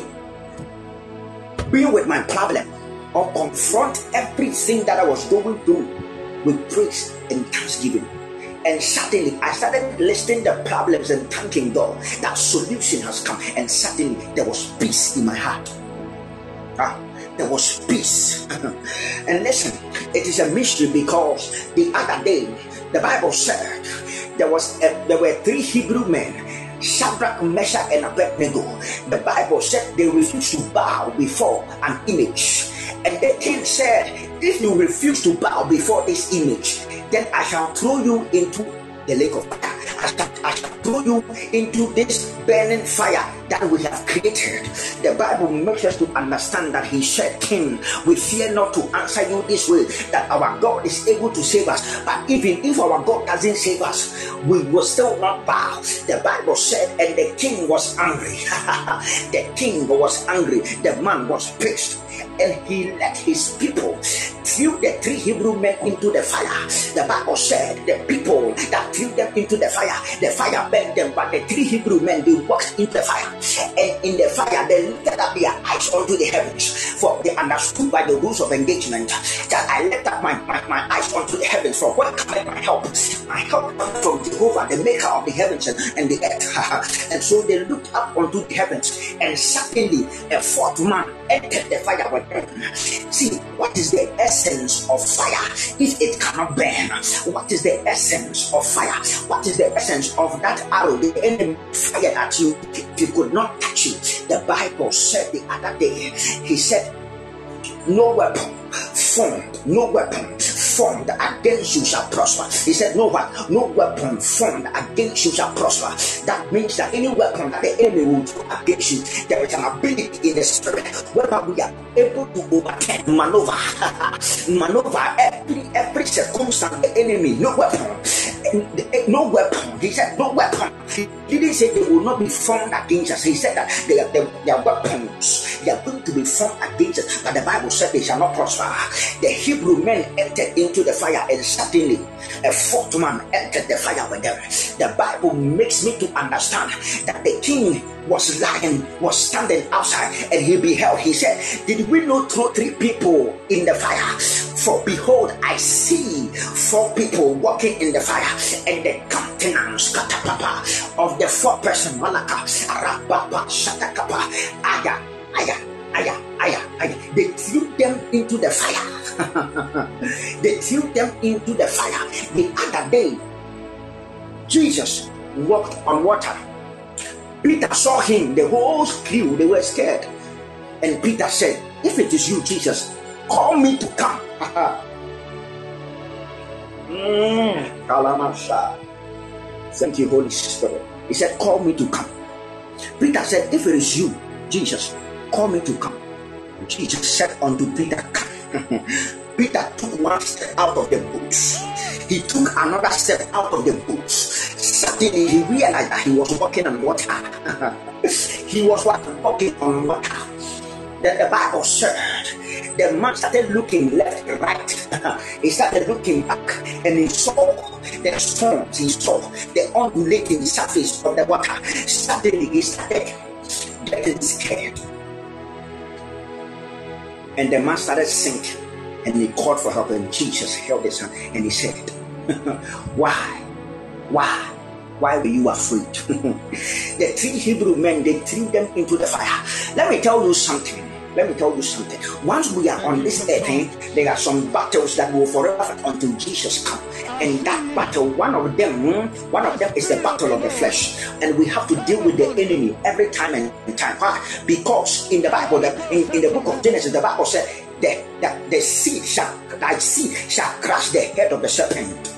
being with my problem or confront everything that I was going through with praise and thanksgiving. And suddenly I started listing the problems and thanking God that solution has come. And suddenly there was peace in my heart. Ah, there was peace. and listen, it is a mystery because the other day the Bible said there was a, there were three Hebrew men Shadrach, Meshach, and Abednego. The Bible said they refused to bow before an image. And the king said, If you refuse to bow before this image, then I shall throw you into the lake of fire. I shall, I shall throw you into this burning fire that we have created. The Bible makes us to understand that He said, King, we fear not to answer you this way, that our God is able to save us. But even if our God doesn't save us, we will still not bow. The Bible said, and the king was angry. the king was angry. The man was pissed and he let his people threw the three Hebrew men into the fire. The Bible said the people that threw them into the fire, the fire burned them, but the three Hebrew men they walked into the fire, and in the fire they lifted up their eyes unto the heavens, for they understood by the rules of engagement that I lifted up my, my, my eyes unto the heavens. For where cometh my help? My help comes from Jehovah, the maker of the heavens and, and the earth. and so they looked up unto the heavens, and suddenly a fourth man entered the fire with. See, what is the essence of fire if it cannot burn? What is the essence of fire? What is the essence of that arrow the enemy fired at you if could not touch you? The Bible said the other day, he said, No weapon formed, no weapon formed against you shall prosper. He said, No? No weapon formed against you shall prosper. That means that any weapon that the enemy will throw against you, there is an ability in the spirit whereby we are able to overturn, maneuver, maneuver every every circumstance the enemy, no weapon. No weapon. He said, No weapon. He didn't say they will not be formed against us. He said that they are, they, they are weapons. They are going to be formed against us. But the Bible said they shall not prosper. The Hebrew men entered into the fire, and suddenly a fourth man entered the fire with them. The Bible makes me to understand that the king was lying, was standing outside, and he beheld. He said, Did we not throw three people in the fire? For behold, I see four people walking in the fire, and the countenance of the four person, Malaka, Arababa, Shatakapa, Aya, Aya, Aya, Aya, Aya. They threw them into the fire they threw them into the fire. The other day, Jesus walked on water. Peter saw him, the whole crew, they were scared. And Peter said, If it is you, Jesus, call me to come. mm, Thank you, Holy Spirit. He said, Call me to come. Peter said, If it is you, Jesus, call me to come. Jesus said unto Peter, Come. Peter took one step out of the boat. He took another step out of the boat. Suddenly he realized that he was walking on water. he was walking on water. Then the Bible said the man started looking left and right. he started looking back and he saw the storms, he saw the undulating surface of the water. Suddenly he started getting scared. And the man started sinking and he called for help, and Jesus held his hand and he said, Why? Why? Why were you afraid? the three Hebrew men, they threw them into the fire. Let me tell you something. Let me tell you something. Once we are on this earth, eh, there are some battles that will forever until Jesus comes. And that battle, one of them, one of them is the battle of the flesh. And we have to deal with the enemy every time and time. Why? Because in the Bible, in, in the book of Genesis, the Bible said that the, the seed shall thy seed shall crush the head of the serpent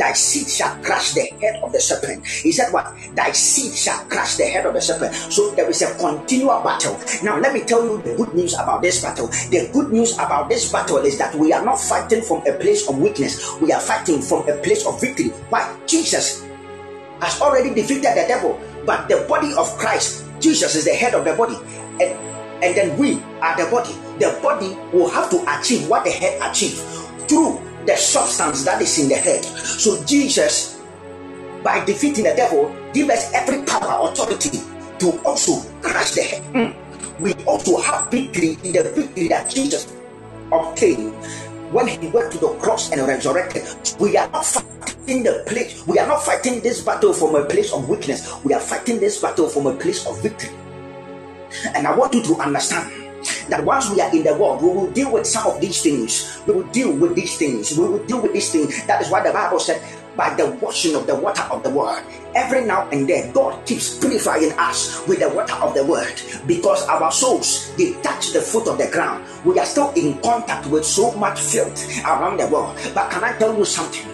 thy seed shall crush the head of the serpent. He said, What? Thy seed shall crush the head of the serpent. So there is a continual battle. Now, let me tell you the good news about this battle. The good news about this battle is that we are not fighting from a place of weakness, we are fighting from a place of victory. Why? Jesus has already defeated the devil, but the body of Christ, Jesus is the head of the body. And and then we are the body. The body will have to achieve what the head achieved through the substance that is in the head. So Jesus, by defeating the devil, gives us every power, authority to also crush the head. Mm. We also have victory in the victory that Jesus obtained when he went to the cross and resurrected. We are not fighting the place, we are not fighting this battle from a place of weakness, we are fighting this battle from a place of victory. And I want you to understand that once we are in the world, we will deal with some of these things. We will deal with these things. We will deal with these things. That is why the Bible said, by the washing of the water of the word. Every now and then, God keeps purifying us with the water of the word because our souls they touch the foot of the ground. We are still in contact with so much filth around the world. But can I tell you something?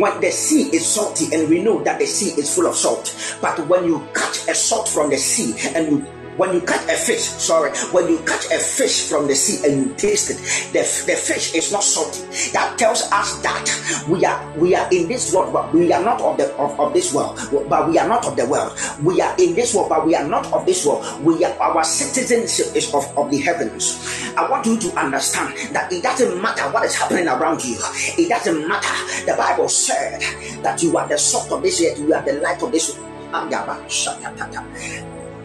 When the sea is salty, and we know that the sea is full of salt, but when you catch a salt from the sea and you when you catch a fish, sorry, when you catch a fish from the sea and you taste it, the, the fish is not salty. That tells us that we are we are in this world, but we are not of the of, of this world, but we are not of the world. We are in this world, but we are not of this world. We are our citizenship is of, of the heavens. I want you to understand that it doesn't matter what is happening around you, it doesn't matter. The Bible said that you are the salt of this earth, you are the light of this world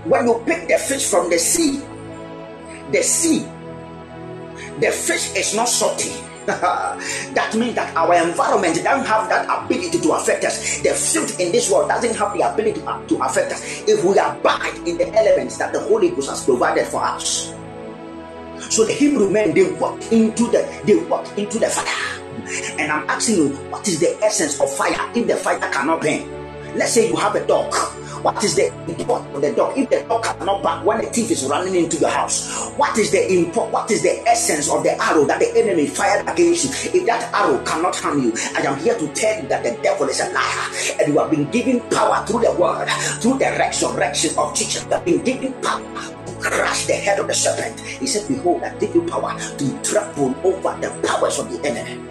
when you pick the fish from the sea, the sea, the fish is not salty. that means that our environment doesn't have that ability to affect us. The fruit in this world doesn't have the ability to affect us if we abide in the elements that the Holy Ghost has provided for us. So the Hebrew men they walked into the they walked into the fire. And I'm asking you, what is the essence of fire if the fire cannot burn? Let's say you have a dog what is the import of the dog? If the dog cannot bark when the thief is running into your house, what is the import? What is the essence of the arrow that the enemy fired against you? If that arrow cannot harm you, I am here to tell you that the devil is a liar, and you have been given power through the word, through the resurrection of Jesus. You have been given power to crush the head of the serpent. He said, Behold, I give you power to trample over the powers of the enemy.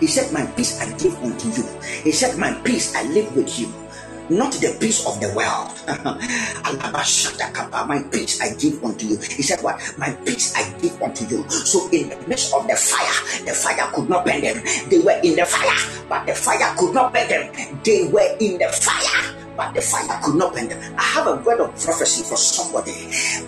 He said, My peace I give unto you. He said, My peace I live with you. Not the peace of the world. my peace I give unto you. He said, What? My peace I give unto you. So, in the midst of the fire, the fire could not burn them. They were in the fire, but the fire could not burn them. They were in the fire but the fire could not burn them. I have a word of prophecy for somebody.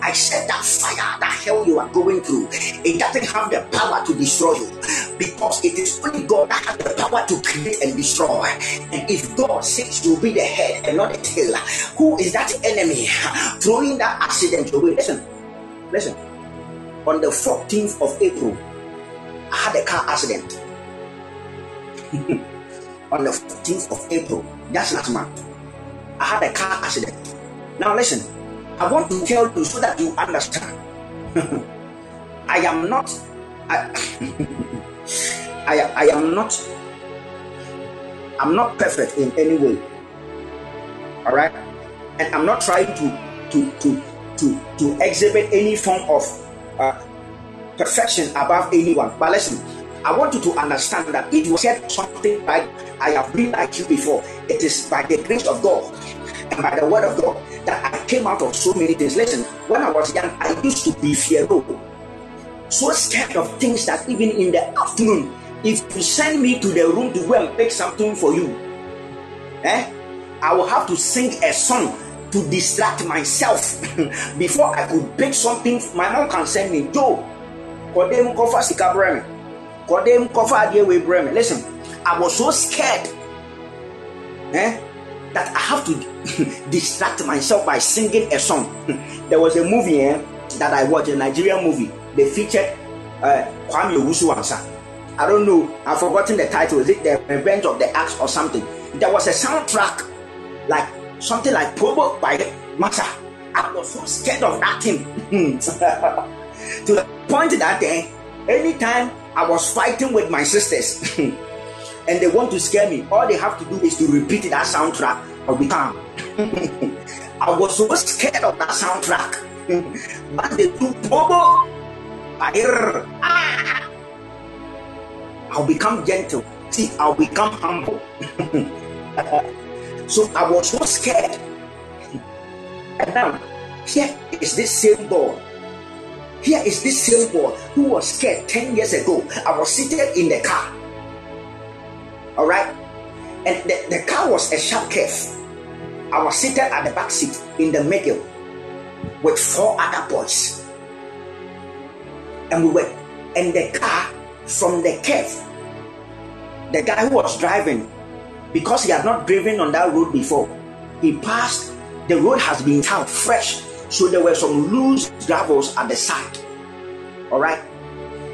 I said that fire, that hell you are going through, it doesn't have the power to destroy you because it is only God that has the power to create and destroy. And if God says you'll be the head and not the tail, who is that enemy throwing that accident away? Listen, listen. On the 14th of April, I had a car accident. on the 14th of April, that's last month. I had a car accident. Now listen, I want to tell you so that you understand. I am not. I, I, I am not. I'm not perfect in any way. All right, and I'm not trying to to to to to exhibit any form of uh, perfection above anyone. But listen, I want you to understand that if you said something like I have been like you before, it is by the grace of God and by the word of God that I came out of so many things. Listen, when I was young, I used to be fearful, so scared of things that even in the afternoon, if you send me to the room to go and pick something for you, eh, I will have to sing a song to distract myself before I could pick something. My mom can send me, Joe, Kodem Kofa Sika Breme, Kodem Kofa Adiewe. Listen, I was so scared. Eh? that I have to distract myself by singing a song. there was a movie eh, that I watched, a Nigerian movie. They featured uh, Kwame Owusu-Ansah. I don't know, I've forgotten the title. Is it The Revenge of the Axe or something? There was a soundtrack, like something like Probo by Masa. I was so scared of that thing. to the point that day, anytime I was fighting with my sisters, and they want to scare me, all they have to do is to repeat that soundtrack. I'll be. I was so scared of that soundtrack. but they do Bobo. Ah. I'll become gentle. See, I'll become humble. so I was so scared. And now, here is this same boy. Here is this same boy who was scared 10 years ago. I was seated in the car all right. And the, the car was a sharp curve. I was seated at the back seat in the middle with four other boys. And we were in the car from the curve. The guy who was driving, because he had not driven on that road before, he passed. The road has been towed fresh, so there were some loose gravels at the side. All right,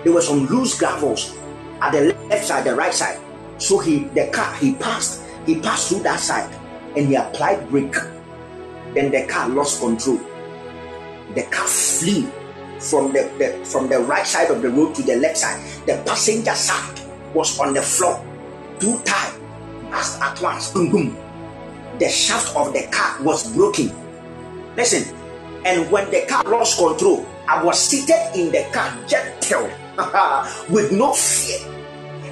there were some loose gravels at the left side, the right side. So he the car he passed, he passed through that side and he applied brake. Then the car lost control. The car flew from the, the from the right side of the road to the left side. The passenger side was on the floor. two tires burst at once. Boom, boom. The shaft of the car was broken. Listen, and when the car lost control, I was seated in the car, gentle, with no fear.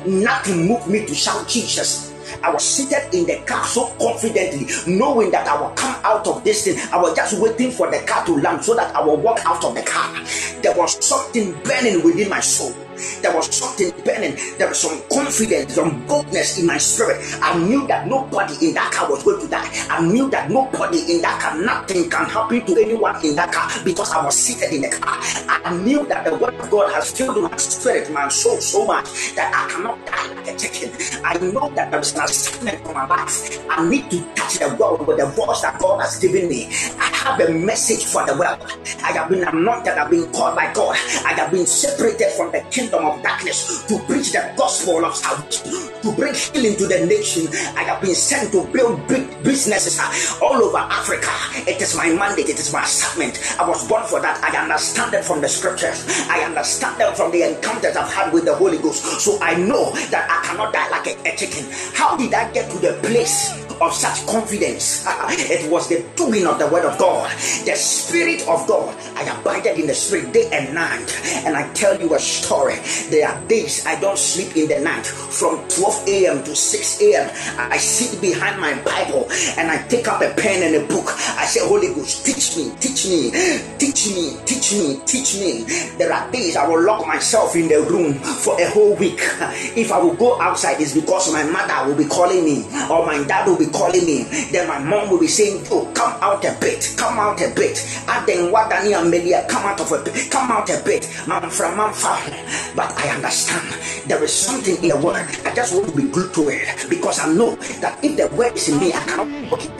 Nothing moved me to shout Jesus. I was seated in the car so confidently, knowing that I will come out of this thing. I was just waiting for the car to land so that I will walk out of the car. There was something burning within my soul. There was something burning. There was some confidence, some boldness in my spirit. I knew that nobody in that car was going to die. I knew that nobody in that car, nothing can happen to anyone in that car because I was seated in the car. I knew that the word of God has filled my spirit, my soul so much that I cannot die like a chicken. I know that there is an assignment for my life. I need to touch the world with the voice that God has given me. I have a message for the world. I have been anointed, I've been called by God. I have been separated from the kingdom kingdom of darkness to preach the gospel of salvation, to bring healing to the nation. I have been sent to build big businesses uh, all over Africa. It is my mandate, it is my assignment. I was born for that. I understand it from the scriptures, I understand them from the encounters I've had with the Holy Ghost. So I know that I cannot die like a, a chicken. How did I get to the place? Of such confidence. it was the doing of the word of God, the spirit of God. I abided in the spirit day and night. And I tell you a story. There are days I don't sleep in the night from 12 a.m. to 6 a.m. I sit behind my Bible and I take up a pen and a book. I say, Holy Ghost, teach me, teach me, teach me, teach me, teach me. There are days I will lock myself in the room for a whole week. If I will go outside, it's because my mother will be calling me or my dad will be calling me. Then my mom will be saying, Oh, come out a bit, come out a bit. And then what Daniel Melia, come out of a bit, come out a bit. Man from man But I understand there is something in the word. I just want to be glued to it because I know that if the word is in me, I cannot walk it.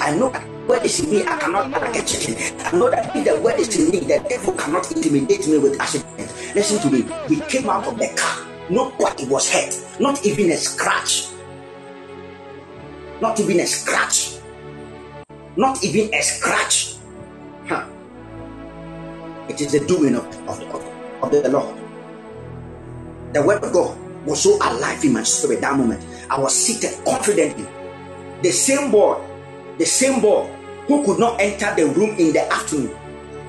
I know that the word is in me, I cannot like a. I know that if the word is in me, the devil cannot intimidate me with accident. Listen to me. We came out of the car. Nobody was hurt, not even a scratch not even a scratch. Not even a scratch. Huh. It is the doing of, of, of, of the Lord. The word of God was so alive in my spirit that moment. I was seated confidently. The same boy, the same boy who could not enter the room in the afternoon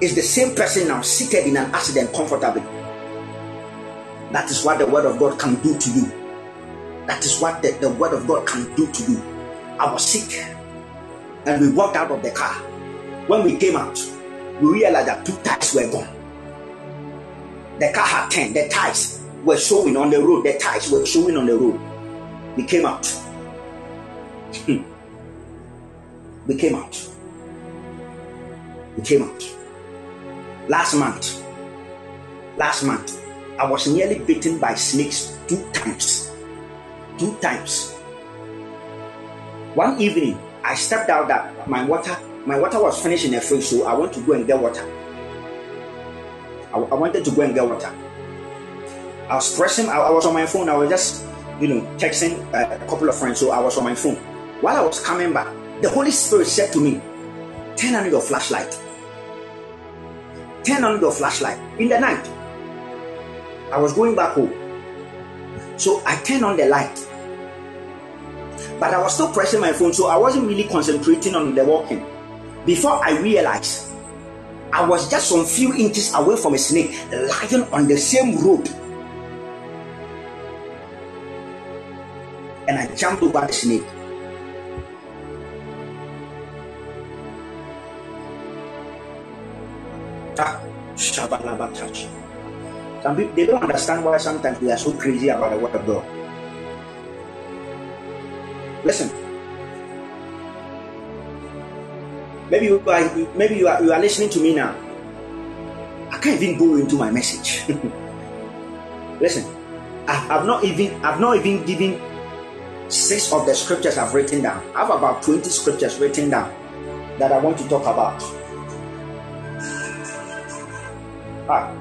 is the same person now seated in an accident comfortably. That is what the word of God can do to you. That is what the, the word of God can do to you. I was sick. And we walked out of the car. When we came out, we realized that two tires were gone. The car had 10. The tires were showing on the road. The tires were showing on the road. We came out. Hmm. we came out. We came out. Last month, last month, I was nearly bitten by snakes two times. Two times. One evening, I stepped out that my water, my water was finished in the fridge, so I went to go and get water. I, I wanted to go and get water. I was pressing, I, I, was on my phone, I was just, you know, texting a couple of friends, so I was on my phone. While I was coming back, the Holy Spirit said to me, Turn on your flashlight. Turn on your flashlight in the night. I was going back home. So I turned on the light but I was still pressing my phone, so I wasn't really concentrating on the walking. Before I realized, I was just some few inches away from a snake lying on the same road. And I jumped over the snake. Ah, Some people they don't understand why sometimes we are so crazy about the word of God. Listen. Maybe you are maybe you are you are listening to me now. I can't even go into my message. Listen, I've not even I've not even given six of the scriptures I've written down. I have about 20 scriptures written down that I want to talk about. Ah,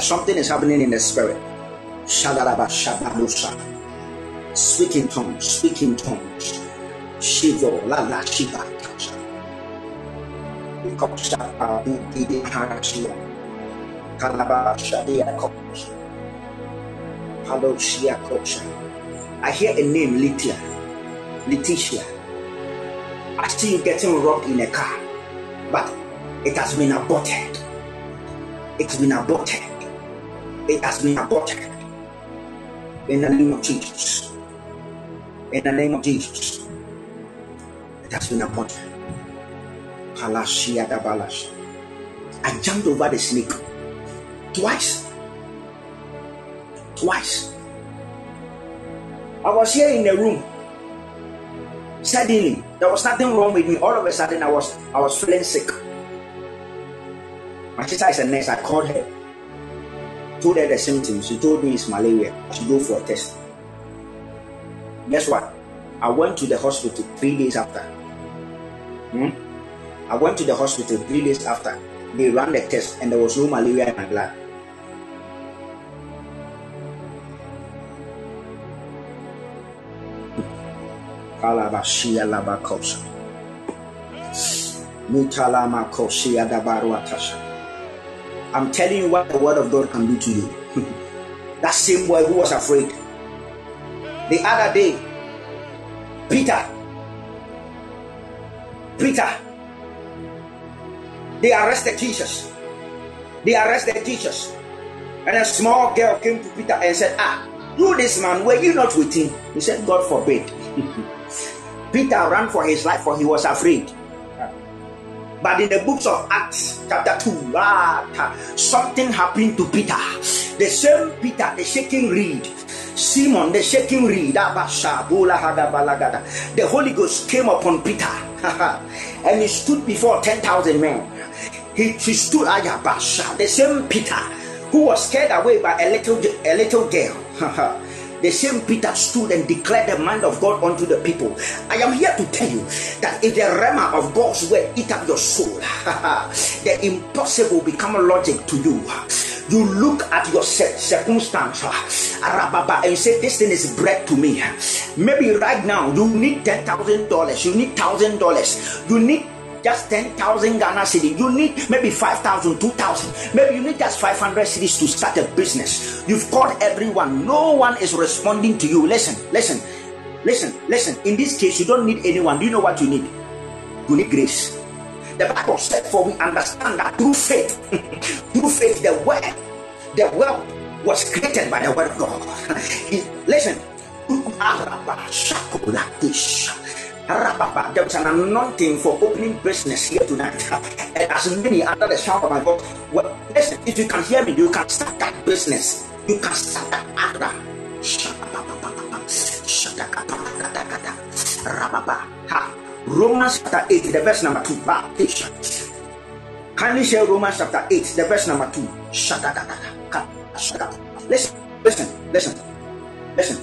something is happening in the spirit. Shadaraba Shabalusa. Speak in tongues, speak in tongues. Shivo, la la shiva. Koksa abu gidi harashia. Kalaba shadia koksa. Halo shia koksa. I hear a name, Letitia. Letitia. I see you getting robbed in a car, but it has been aborted. It's been aborted. It has been aborted. In the name of Jesus. In the name of Jesus. It has been aborted. I jumped over the snake twice. Twice. I was here in the room. Suddenly, there was nothing wrong with me. All of a sudden, I was I was feeling sick. My sister is a nurse. I called her, told her the symptoms. She told me it's malaria. I should go for a test. Guess what? I went to the hospital three days after. Hmm? I went to the hospital three days after. They ran the test and there was no malaria in my blood. I'm telling you what the word of God can do to you. that same boy who was afraid. The other day, Peter, Peter, they arrested Jesus. They arrested Jesus. And a small girl came to Peter and said, Ah, you this man, were you not with him? He said, God forbid. Peter ran for his life, for he was afraid. But in the books of Acts, chapter 2, ah, something happened to Peter. The same Peter, the shaking reed, Simon, the shaking reed, the Holy Ghost came upon Peter and he stood before 10,000 men. He, he stood, the same Peter who was scared away by a little, a little girl. The same Peter stood and declared the mind of God unto the people. I am here to tell you that if the rhema of God's word eat up your soul, the impossible become logic to you. You look at your circumstance and say, This thing is bread to me. Maybe right now you need ten thousand dollars, you need thousand dollars, you need just 10,000 Ghana cedi. You need maybe 5,000, 2,000. Maybe you need just 500 cedis to start a business. You've called everyone. No one is responding to you. Listen, listen, listen, listen. In this case, you don't need anyone. Do you know what you need? You need grace. The Bible said, For we understand that through faith, through faith, the word, the world was created by the word of God. listen. There is an anointing for opening business here tonight. And as many under the sound of my voice, well, listen, if you can hear me, you can start that business. You can start that agra. Romans chapter 8, the verse number 2. Kindly share Romans chapter 8, the verse number 2. Listen, listen, listen, listen.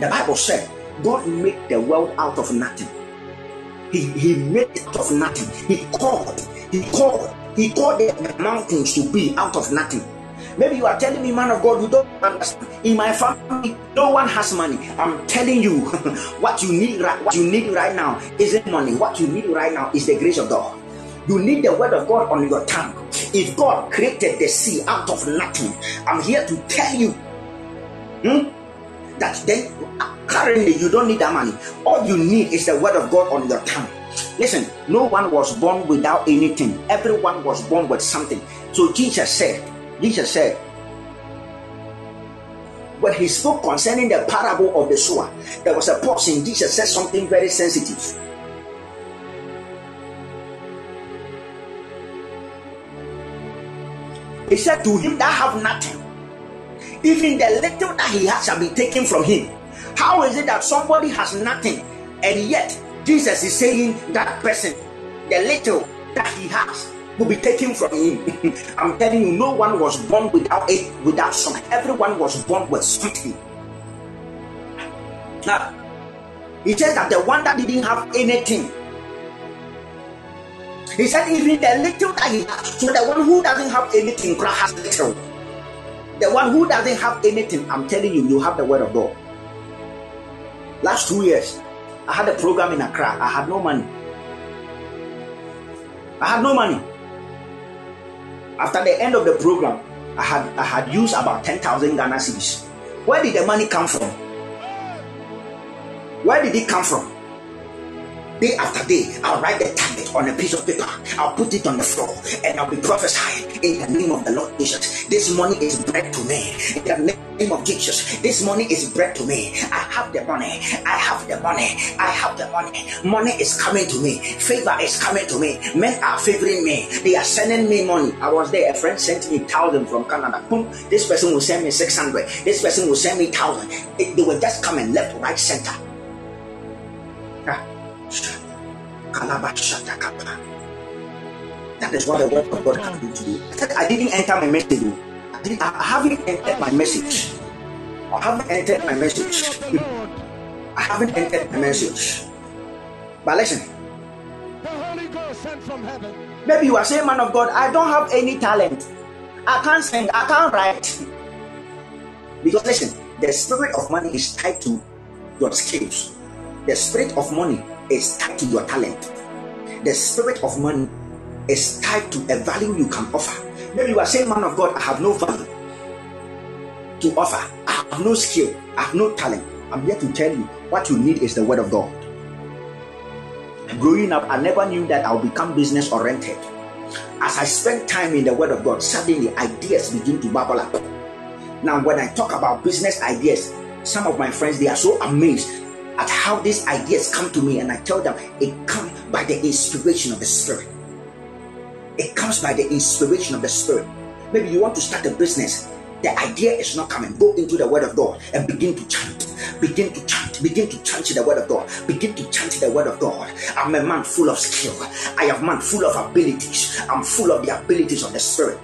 The Bible said, God made the world out of nothing. He, he made it out of nothing. He called, he called, he called the mountains to be out of nothing. Maybe you are telling me, man of God, you don't understand. In my family, no one has money. I'm telling you, what you need right, what you need right now isn't money. What you need right now is the grace of God. You need the word of God on your tongue. If God created the sea out of nothing, I'm here to tell you hmm, that then Currently, you don't need that money. All you need is the word of God on your tongue. Listen, no one was born without anything. Everyone was born with something. So Jesus said, Jesus said, when he spoke concerning the parable of the sower, there was a portion. Jesus said something very sensitive. He said, To him that have nothing, even the little that he has shall be taken from him. How is it that somebody has nothing and yet Jesus is saying that person, the little that he has, will be taken from him? I'm telling you, no one was born without it, without something. Everyone was born with something. Now, he said that the one that didn't have anything, he said, even the little that he has, so the one who doesn't have anything has little. The one who doesn't have anything, I'm telling you, you have the word of God. Last two years, I had a program in Accra. I had no money. I had no money. After the end of the program, I had I had used about 10,000 Ghana cedis. Where did the money come from? Where did it come from? Day after day, I'll write the target on a piece of paper. I'll put it on the floor and I'll be prophesying in the name of the Lord Jesus. This money is bread to me. In the name of Jesus, this money is bread to me. I have the money. I have the money. I have the money. Money is coming to me. Favor is coming to me. Men are favoring me. They are sending me money. I was there. A friend sent me thousand from Canada. Boom. This person will send me six hundred. This person will send me thousand. They were just coming left, right, center. That is what the word of God can do to you. I didn't enter my message. I, didn't, I haven't entered my message. I haven't entered my message. I haven't entered my message. But listen. The Holy Ghost sent from heaven. Maybe you are saying, man of God, I don't have any talent. I can't sing, I can't write. Because listen, the spirit of money is tied to your skills. The spirit of money is tied to your talent. The spirit of money is tied to a value you can offer. Maybe you are saying, Man of God, I have no value to offer. I have no skill. I have no talent. I'm here to tell you what you need is the word of God. Growing up, I never knew that I'll become business oriented. As I spend time in the word of God, suddenly ideas begin to bubble up. Now, when I talk about business ideas, some of my friends they are so amazed at how these ideas come to me, and I tell them it comes by the inspiration of the Spirit. It comes by the inspiration of the Spirit. Maybe you want to start a business, the idea is not coming. Go into the Word of God and begin to chant. Begin to chant. Begin to chant the Word of God. Begin to chant the Word of God. I'm a man full of skill. I a man full of abilities. I'm full of the abilities of the Spirit.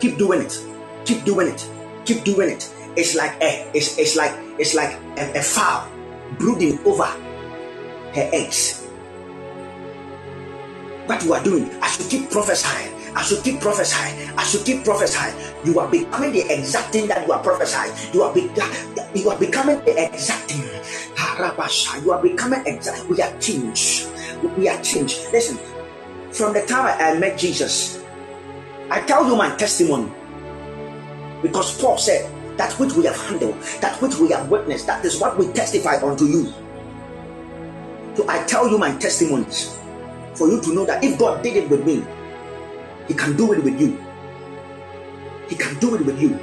Keep doing it. Keep doing it. Keep doing it. It's like a, it's, it's like it's like a, a brooding over her eggs. What you are doing, I should keep prophesying. I should keep prophesying. I should keep prophesying. You are becoming the exact thing that you are prophesying. You are, be- you are becoming the exact thing. You are becoming exact. We are changed. We are changed. Listen, from the time I met Jesus, I tell you my testimony. Because Paul said, that which we have handled, that which we have witnessed, that is what we testify unto you. So I tell you my testimonies for you to know that if God did it with me, He can do it with you. He can do it with you.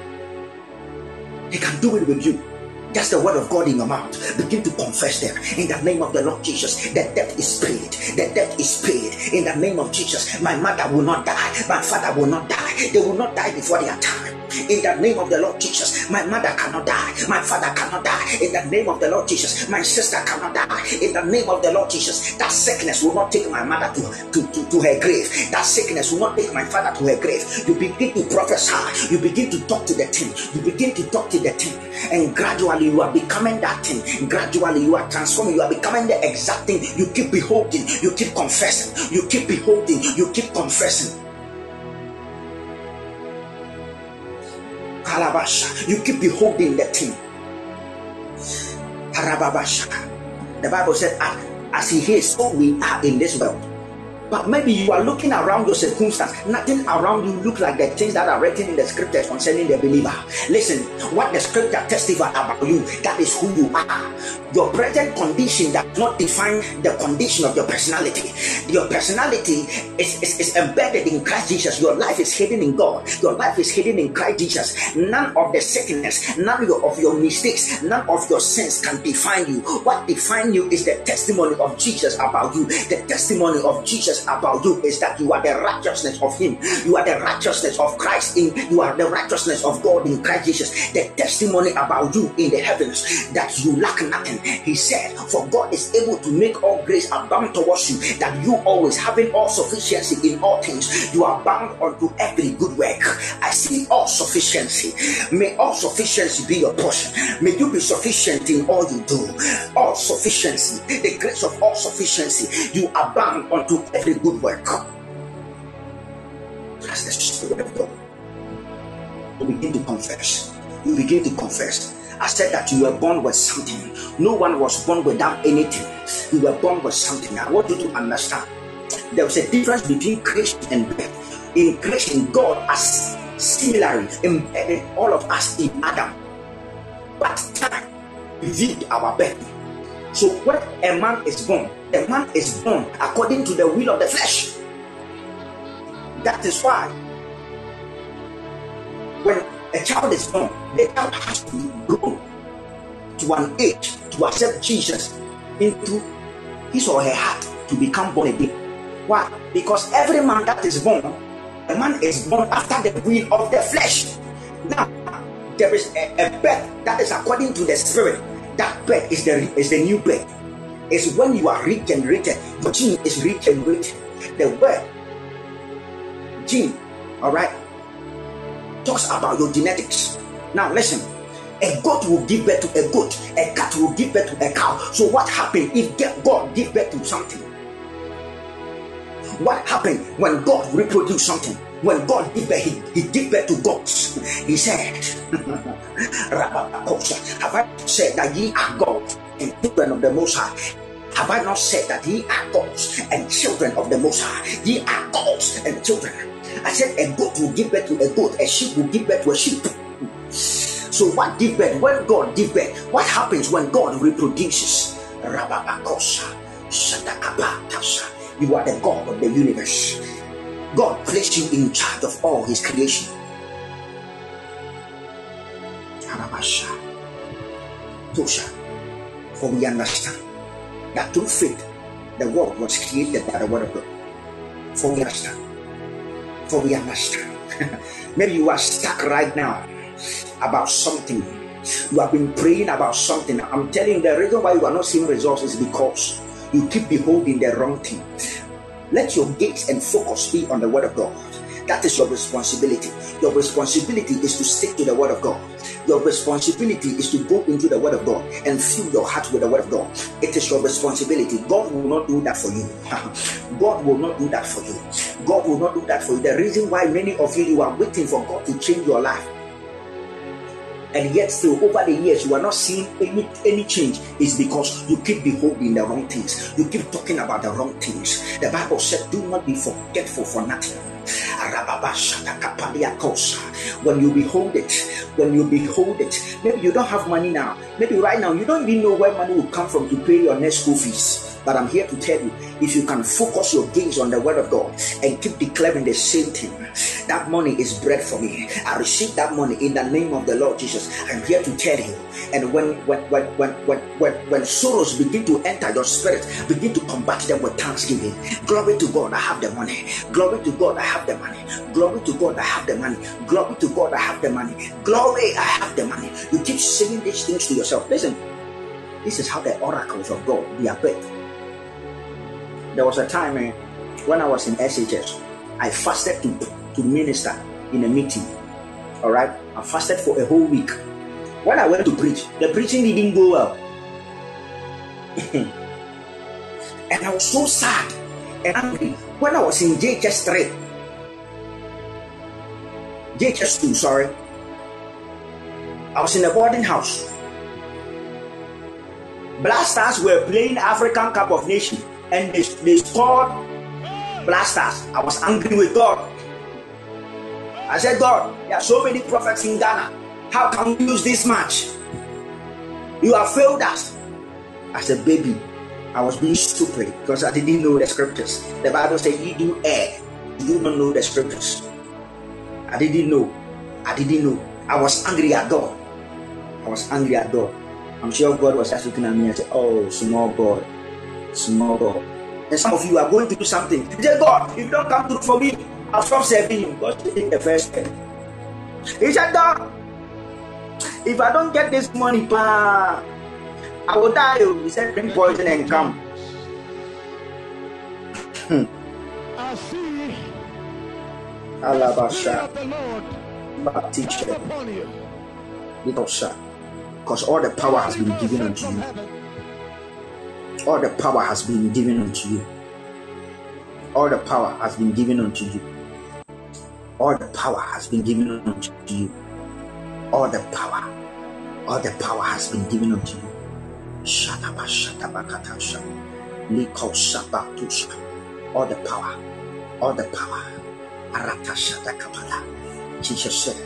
He can do it with you. That's the word of God in your mouth. Begin to confess them in the name of the Lord Jesus. The debt is paid. The debt is paid in the name of Jesus. My mother will not die. My father will not die. They will not die before their time in the name of the Lord Jesus. My mother cannot die, my father cannot die in the name of the Lord Jesus. My sister cannot die in the name of the Lord Jesus. That sickness will not take my mother to, to, to, to her grave, that sickness will not take my father to her grave. You begin to prophesy, you begin to talk to the thing, you begin to talk to the thing, and gradually you are becoming that thing. Gradually you are transforming, you are becoming the exact thing. You keep beholding, you keep confessing, you keep beholding, you keep confessing. Kalabasha. You keep beholding the thing. The Bible said, ah, as he is, so we are in this world. But maybe you are looking around your circumstance. Nothing around you look like the things that are written in the scriptures concerning the believer. Listen, what the scripture testifies about you, that is who you are. Your present condition does not define the condition of your personality. Your personality is, is, is embedded in Christ Jesus. Your life is hidden in God. Your life is hidden in Christ Jesus. None of the sickness, none of your mistakes, none of your sins can define you. What define you is the testimony of Jesus about you. The testimony of Jesus about you is that you are the righteousness of Him. You are the righteousness of Christ in you are the righteousness of God in Christ Jesus. The testimony about you in the heavens that you lack nothing. He said, For God is able to make all grace abound towards you, that you always having all sufficiency in all things, you are bound unto every good work. I see all sufficiency. May all sufficiency be your portion. May you be sufficient in all you do. All sufficiency, the grace of all sufficiency, you abound unto every every good work. That's the Spirit of God. You begin to confess. You begin to confess. I said that you were born with something. No one was born without anything. You were born with something. I want you to understand. There's a difference between creation and birth. In creation, God has similarly embedded all of us in Adam. But time revealed our birth. So when a man is born, a man is born according to the will of the flesh. That is why when a child is born, the child has to be to an age to accept Jesus into his or her heart to become born again. Why? Because every man that is born, a man is born after the will of the flesh. Now, there is a, a birth that is according to the spirit. That birth is the is the new birth. It's when you are regenerated. Your gene is regenerated. The word gene, all right, talks about your genetics. Now listen. A goat will give birth to a goat. A cat will give birth to a cow. So what happened if God give birth to something? What happened when God reproduced something? When God gave birth, he, he gave birth to gods. He said, Have I said that ye are gods and children of the Most High? Have I not said that ye are gods and children of the Most High? Ye are gods and children. I said, A goat will give birth to a goat, a sheep will give birth to a sheep. So what give birth? When God give birth, what happens when God reproduces? You are the God of the universe. God placed you in charge of all His creation. Tosha, For we understand that through faith the world was created by the word of God. For we understand. For we understand. Maybe you are stuck right now about something. You have been praying about something. I'm telling you, the reason why you are not seeing results is because you keep beholding the wrong thing. Let your gaze and focus be on the word of God. That is your responsibility. Your responsibility is to stick to the word of God. Your responsibility is to go into the word of God and fill your heart with the word of God. It is your responsibility. God will not do that for you. God will not do that for you. God will not do that for you. The reason why many of you you are waiting for God to change your life and yet still over the years you are not seeing any any change is because you keep beholding the wrong things you keep talking about the wrong things the bible said do not be forgetful for nothing when you behold it, when you behold it, maybe you don't have money now. Maybe right now you don't even know where money will come from to pay your next school fees. But I'm here to tell you if you can focus your gaze on the word of God and keep declaring the same thing, that money is bread for me. I receive that money in the name of the Lord Jesus. I'm here to tell you. And when when when when when when, when sorrows begin to enter your spirit, begin to combat them with thanksgiving. Glory to God, I have the money. Glory to God, I have the money. Glory to God, I have the money. Glory to God, I have the money. Glory, I have the money. You keep saying these things to yourself. Listen, this is how the oracles of God be built. There was a time eh, when I was in SHS, I fasted to, to minister in a meeting. All right, I fasted for a whole week. When I went to preach, the preaching didn't go well. and I was so sad and angry when I was in JHS 3. JHS 2, sorry. I was in a boarding house. Black Stars were playing African Cup of Nations and they, they scored Black Stars. I was angry with God. I said, God, there are so many prophets in Ghana. How can we use this match? You have failed us. As a baby, I was being stupid because I didn't know the scriptures. The Bible said, You do err. You don't know the scriptures. I didn't know. I didn't know. I was angry at God. I was angry at God. I'm sure God was just looking at me and said, Oh, small God small God. And some of you are going to do something. Say, God, if you don't come through for me, I'll stop serving you. God take the first step. He said, God, if I don't get this money, pa, I will die. He said, drink poison and come. Hmm. I see. Alabasha. Teacher. Because all the power has been given unto you all the power has been given unto you. All the power has been given unto you. All the power has been given unto you. All the power, all the power has been given unto you. Shataba shataba katasha. Liko sabatusha. All the power, all the power. Jesus said.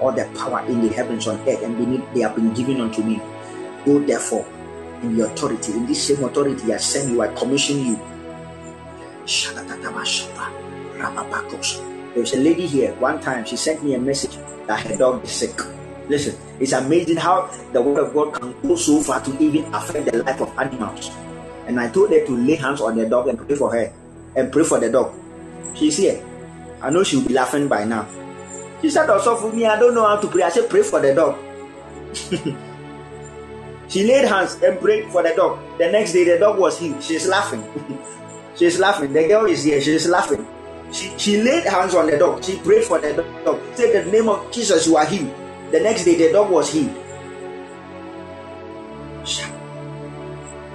All the power in the heavens on earth and beneath they have been given unto me Go therefore in the authority, in this same authority I send you, I commission you. There's a lady here, one time she sent me a message that her dog is sick. Listen, it's amazing how the word of God can go so far to even affect the life of animals. And I told her to lay hands on the dog and pray for her and pray for the dog. She's here. I know she'll be laughing by now. She said, oh, Also for me, I don't know how to pray. I said, Pray for the dog. she laid hands and prayed for the dog. The next day, the dog was healed. She's laughing. She's laughing. The girl is here. She's laughing. She, she laid hands on the dog. She prayed for the dog. Said, the name of Jesus, you are healed. The next day, the dog was healed.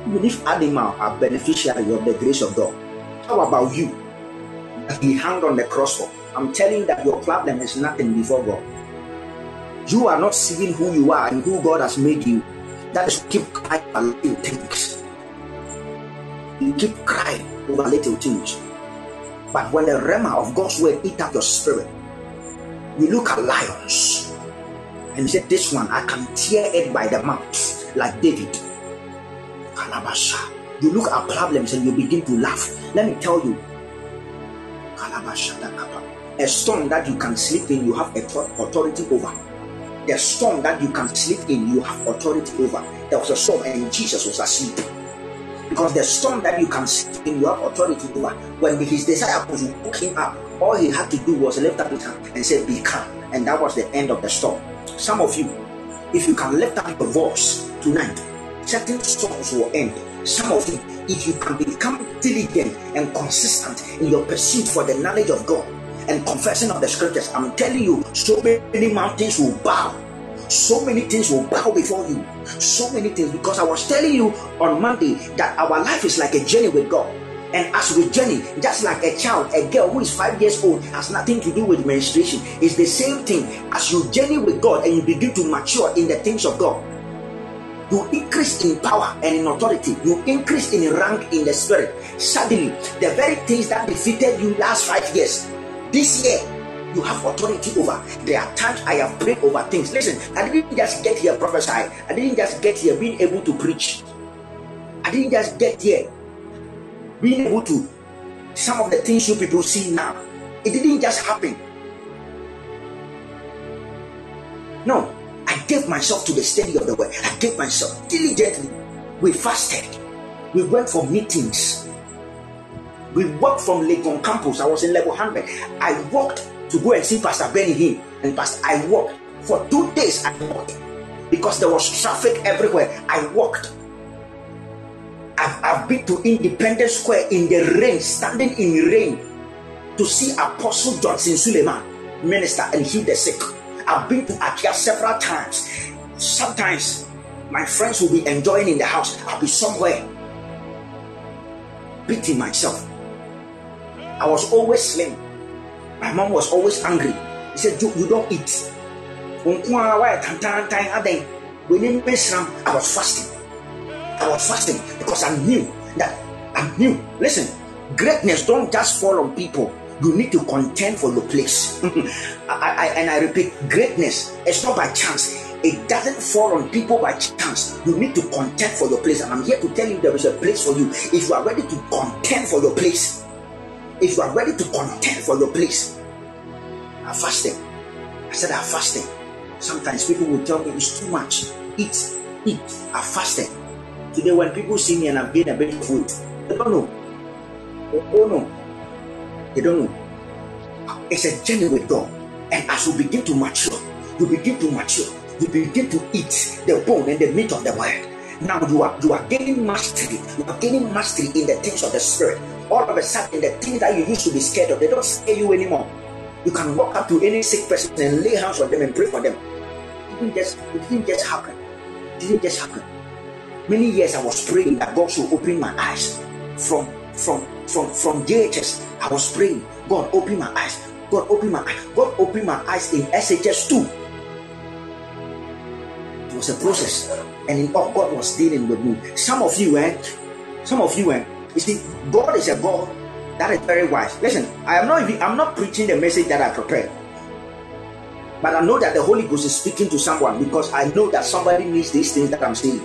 Even if animals are beneficiary of the grace of God, how about you? He hung on the cross for. I'm telling you that your problem is nothing before God. You are not seeing who you are and who God has made you. That is keep crying over little things. You keep crying over little things. But when the rhema of God's word eat up your spirit, you look at lions and you say, This one I can tear it by the mouth, like David. Kalabasha. You look at problems and you begin to laugh. Let me tell you, a storm that you can sleep in, you have authority over. The storm that you can sleep in, you have authority over. There was a storm and Jesus was asleep. Because the storm that you can sleep in, you have authority over. When his disciples woke him up, all he had to do was lift up his hand and say, Be calm. And that was the end of the storm. Some of you, if you can lift up your voice tonight, certain storms will end. Some of you, if you can become diligent and consistent in your pursuit for the knowledge of God and confessing of the scriptures, I'm telling you, so many mountains will bow. So many things will bow before you. So many things. Because I was telling you on Monday that our life is like a journey with God. And as we journey, just like a child, a girl who is five years old has nothing to do with menstruation. It's the same thing as you journey with God and you begin to mature in the things of God you increase in power and in authority, you increase in rank in the spirit. Suddenly, the very things that defeated you last five years, this year, you have authority over. There are times I have prayed over things. Listen, I didn't just get here prophesy, I didn't just get here being able to preach. I didn't just get here being able to some of the things you people see now. It didn't just happen. No, I gave myself to the study of the word. I gave myself diligently. We fasted. We went for meetings. We walked from Legon campus. I was in level 100. I walked to go and see Pastor Benny Hinn. And Pastor, I walked. For two days, I walked. Because there was traffic everywhere. I walked. I've, I've been to Independence Square in the rain, standing in rain, to see Apostle Johnson Suleman minister and heal the sick. I've been to Akia several times. Sometimes my friends will be enjoying in the house. I'll be somewhere beating myself. I was always slim. My mom was always angry. He said, You, you don't eat. I was fasting. I was fasting because I knew that I knew. Listen, greatness don't just fall on people you need to contend for your place. I, I, and I repeat, greatness is not by chance. It doesn't fall on people by chance. You need to contend for your place. And I'm here to tell you there is a place for you. If you are ready to contend for your place, if you are ready to contend for your place, I fasted. I said I fasted. Sometimes people will tell me it's too much. Eat, eat. I fasted. Today, when people see me and I've gained a bit of weight, they don't know. Don't know they don't know. It's a journey with God. And as you begin to mature, you begin to mature, you begin to eat the bone and the meat of the word. Now you are you are gaining mastery. You are gaining mastery in the things of the spirit. All of a sudden, the things that you used to be scared of, they don't scare you anymore. You can walk up to any sick person and lay hands on them and pray for them. It didn't just, it didn't just happen. It didn't just happen. Many years I was praying that God should open my eyes from from from from JHS I was praying, God, open my eyes. God, open my eyes. God, open my eyes in SHS 2. It was a process. And in all, God was dealing with me. Some of you, eh? Some of you, eh? You see, God is a God that is very wise. Listen, I am not even, I'm not preaching the message that I prepared. But I know that the Holy Ghost is speaking to someone because I know that somebody needs these things that I'm saying.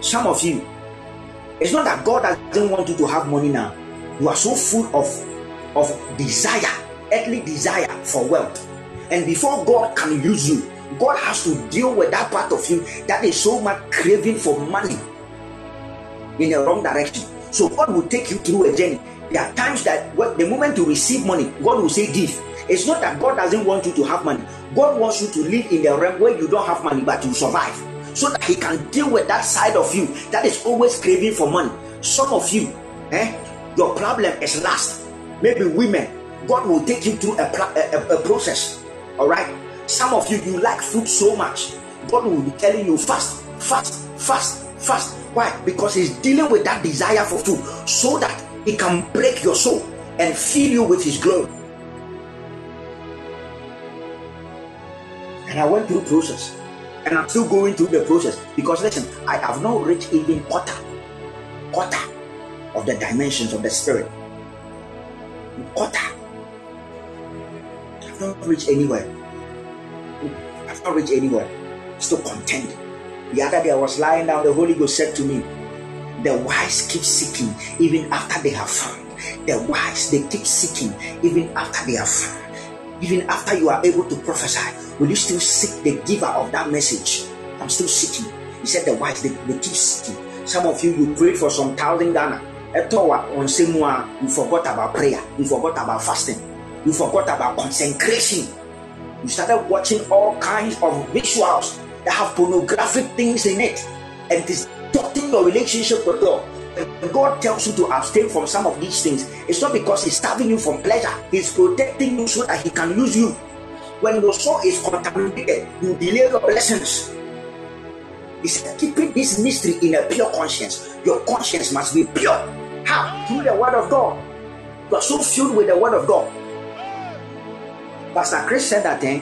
Some of you, it's not that God doesn't want you to have money now. You are so full of, of desire, earthly desire for wealth. And before God can use you, God has to deal with that part of you that is so much craving for money in the wrong direction. So God will take you through a journey. There are times that the moment you receive money, God will say, Give. It's not that God doesn't want you to have money. God wants you to live in the realm where you don't have money, but you survive. So that He can deal with that side of you that is always craving for money. Some of you, eh, your problem is lust. Maybe women, God will take you through a, a, a process. All right. Some of you, you like food so much. God will be telling you fast, fast, fast, fast. Why? Because He's dealing with that desire for food so that He can break your soul and fill you with His glory. And I went through process. And I'm still going through the process. Because listen, I have not reached even quarter, quarter of the dimensions of the spirit. Quarter. I've not reached anywhere. I've not reached anywhere. Still content. The other day I was lying down, the Holy Ghost said to me, The wise keep seeking even after they have found. The wise they keep seeking even after they have found. Even after you are able to prophesy, will you still seek the giver of that message? I'm still seeking. He said the wise they, they keep seeking. Some of you you prayed for some thousand Ghana. You forgot about prayer. You forgot about fasting. You forgot about consecration you started watching all kinds of visuals that have pornographic things in it and distorting your relationship with God. God tells you to abstain from some of these things, it's not because He's starving you from pleasure, He's protecting you so that He can use you. When your soul is contaminated, you delay your blessings. He's keeping this mystery in a pure conscience. Your conscience must be pure. How? Through the Word of God. You are so filled with the Word of God Pastor Chris said that eh,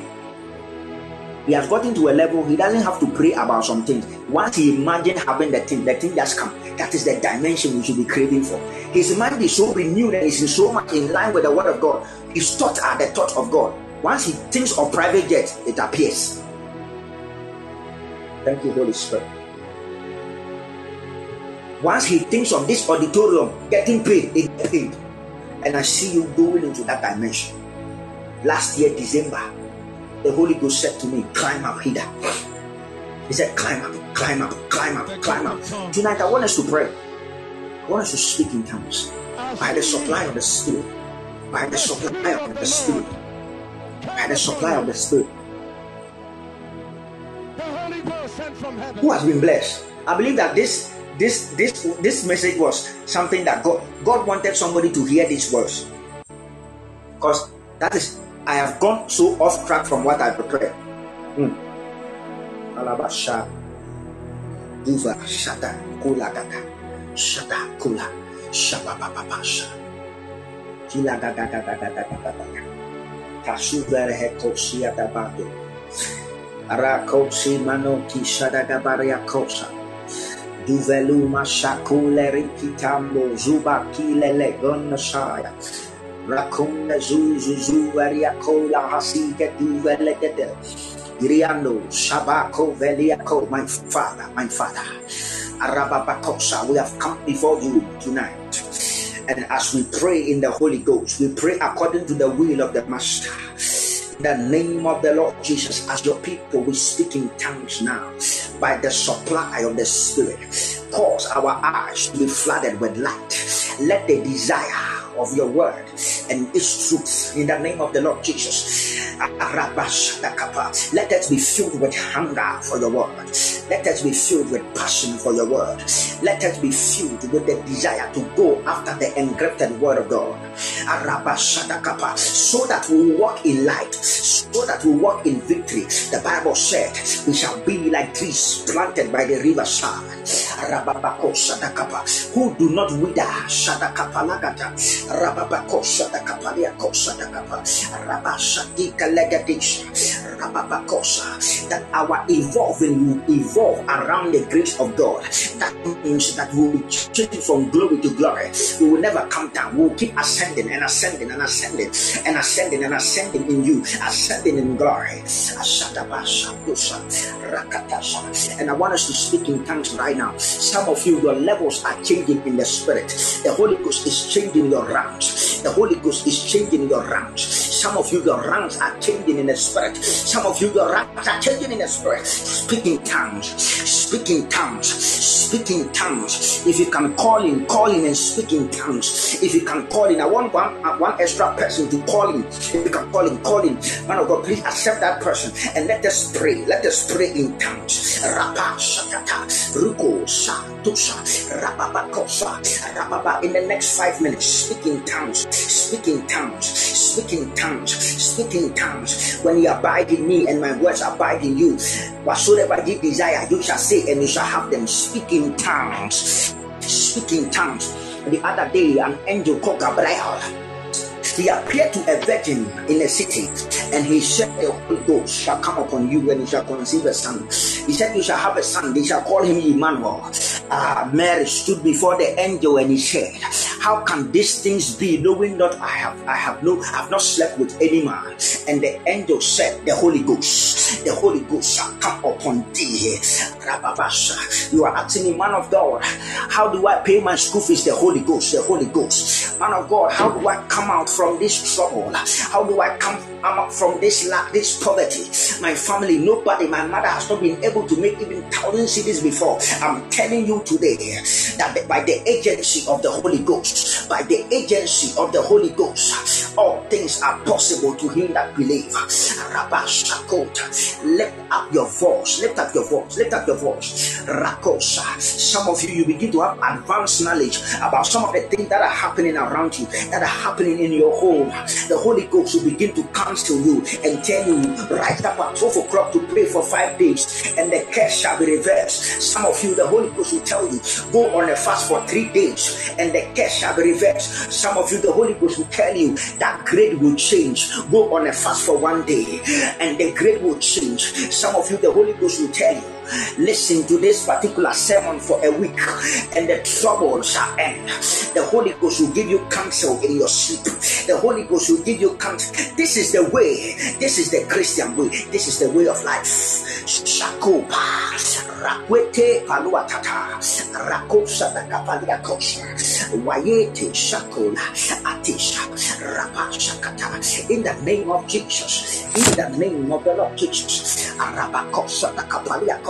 he has gotten to a level he doesn't have to pray about some things. Once he imagine having the thing, the thing just come. That is the dimension we should be craving for. His mind is so renewed and is so much in line with the word of God. His thoughts are the thoughts of God. Once he thinks of private jet, it appears. Thank you, Holy Spirit. Once he thinks of this auditorium getting paid, it paid. And I see you going into that dimension last year, December, the Holy Ghost said to me, Climb up here. He said, Climb up, climb up, climb up, climb up. Tonight, I want us to pray. I want us to speak in tongues by the supply of the Spirit. By the supply of the Spirit. By the supply of the Spirit. Who has been blessed? I believe that this this this this message was something that God God wanted somebody to hear these words. Because that is I have gone so off track from what I prepared. Hmm. Duva shata kula gata. Shata kula. Shabababasha. Kila gata gata gata gata gata. Tashuver heko siata bado. Arako si mano ki shadaga baria kosa. Duveluma shakule rikitambo zuba kilele gonna shaya. Rakunda Zuzu Ariakola Hasika Duvelegede. Iriando Shabako Veliako, my father, my father. Arababakosa, we have come before you tonight. And as we pray in the Holy Ghost, we pray according to the will of the Master. In the name of the Lord Jesus, as your people, we speak in tongues now by the supply of the Spirit. Cause our eyes to be flooded with light. Let the desire of your word and its truth in the name of the Lord Jesus. Let us be filled with hunger for your word. Let us be filled with passion for your word. Let us be filled with the desire to go after the encrypted word of God. So that we walk in light, so that we walk in victory. The Bible said we shall be like trees planted by the river riverside. Who do not wither. Rababako Sadakapalia Kosadakapa Rabashadika Legadish that our evolving will evolve around the grace of God. That means that we will change from glory to glory. We will never come down. We will keep ascending and ascending and ascending and ascending and ascending in you, ascending in glory. And I want us to speak in tongues right now. Some of you, your levels are changing in the spirit. The Holy Ghost is changing your The Holy Ghost is changing your ranks. Some of you, your ranks are changing in the spirit. Some of you, your ranks are changing in the spirit. Speaking tongues, speaking tongues, speaking tongues. If you can call in, call in and speak in tongues. If you can call in, I want one, one extra person to call in. If you can call in, call in. Man of God, please accept that person and let us pray. Let us pray in tongues. Rapa shakata, ruko sa tusha, rababa kosa, rababa. In the next five minutes, speak in tongues, speaking tongues, speaking tongues, speaking tongues. When you abide in me and my words abide in you, whatsoever you desire, you shall say and you shall have them. Speaking tongues, speaking tongues. The other day, an angel called Gabriel he appeared to a virgin in a city, and he said, The Holy Ghost shall come upon you, and you shall conceive a son. He said, You shall have a son, they shall call him Emmanuel. Uh, Mary stood before the angel and he said, How can these things be, knowing that I have I have no I have not slept with any man? And the angel said, The Holy Ghost, the Holy Ghost shall come upon thee. You are asking me, man of God, how do I pay my school fees? The Holy Ghost, the Holy Ghost. Man of God, how do I come out from this trouble? How do I come out from this lack, this poverty? My family, nobody, my mother has not been able to make even thousand cedis before. I'm telling you today that by the agency of the Holy Ghost, by the agency of the Holy Ghost, all things are possible to him that believe. Lift up your voice, lift up your voice, lift up your voice. Rakosa. Some of you, you begin to have advanced knowledge about some of the things that are happening around you, that are happening in your home. The Holy Ghost will begin to counsel you and tell you, rise up at 12 o'clock to pray for five days, and the curse shall be reversed. Some of you, the Holy Ghost will tell you, go on a fast for three days, and the curse shall be reversed. Some of you, the Holy Ghost will tell you that grade will change. Go on a fast for one day, and the grade will change. Some of you, the Holy Ghost will tell you, listen to this particular sermon for a week, and the trouble shall end. The Holy Ghost will give you counsel in your sleep. The Holy Ghost will give you counsel. This is the way. This is the Christian way. This is the way of life. Shakopa. Rakwete paluatata. Rakosa da kapalia kosa. Wayete shakola. Atisha. Rapashakata. In the name of Jesus. In the name of the Lord Jesus. Arabakosa da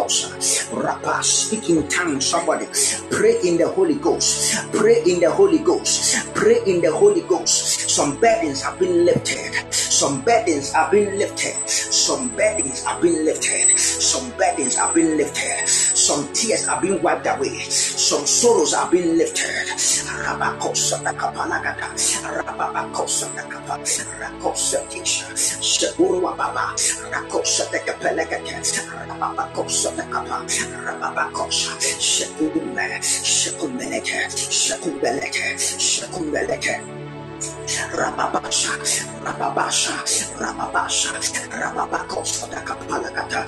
kosa. Rapa. Speaking tongues. Somebody pray in the Holy Ghost. Pray in the Holy Ghost. Pray in the Holy Ghost. Some burdens have been lifted. Some burdens have been lifted. Some burdens have been lifted. Some burdens have been lifted. Some tears have been wiped away. Some sorrows have been lifted. Rabakosa da kapalagada. Rabakosa da kapa. Rakosa Rababasha, Rababasha, Rababasha, Rababakosa,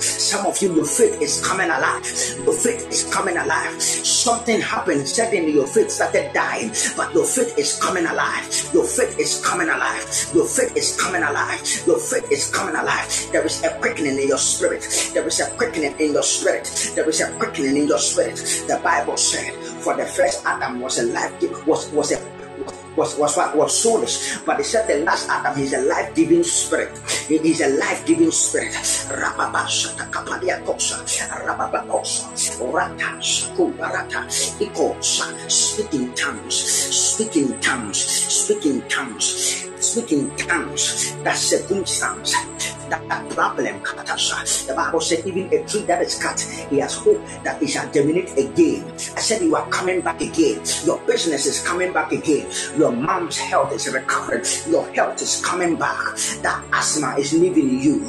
Some of you, your faith is coming alive. Your faith is coming alive. Something happened. Suddenly, your faith started dying, but your faith is coming alive. Your faith is coming alive. Your faith is coming alive. Your faith is coming alive. There is a quickening in your spirit. There is a quickening in your spirit. There is a quickening in your spirit. The Bible said, "For the first Adam was a life was was a was was what was soulish, but they said the last Adam is a life-giving spirit. He is a life-giving spirit. Rababashata kapalia kosa, rababakosa, rata shakubarata, ikosa, speaking tongues, speaking tongues, speaking tongues, speaking tongues. That circumstance that, problem, The Bible said, even a tree that is cut, he has hope that it shall germinate again. I said, You are coming back again. Your business is coming back again. Your mom's health is recovering. Your health is coming back. That asthma is leaving you.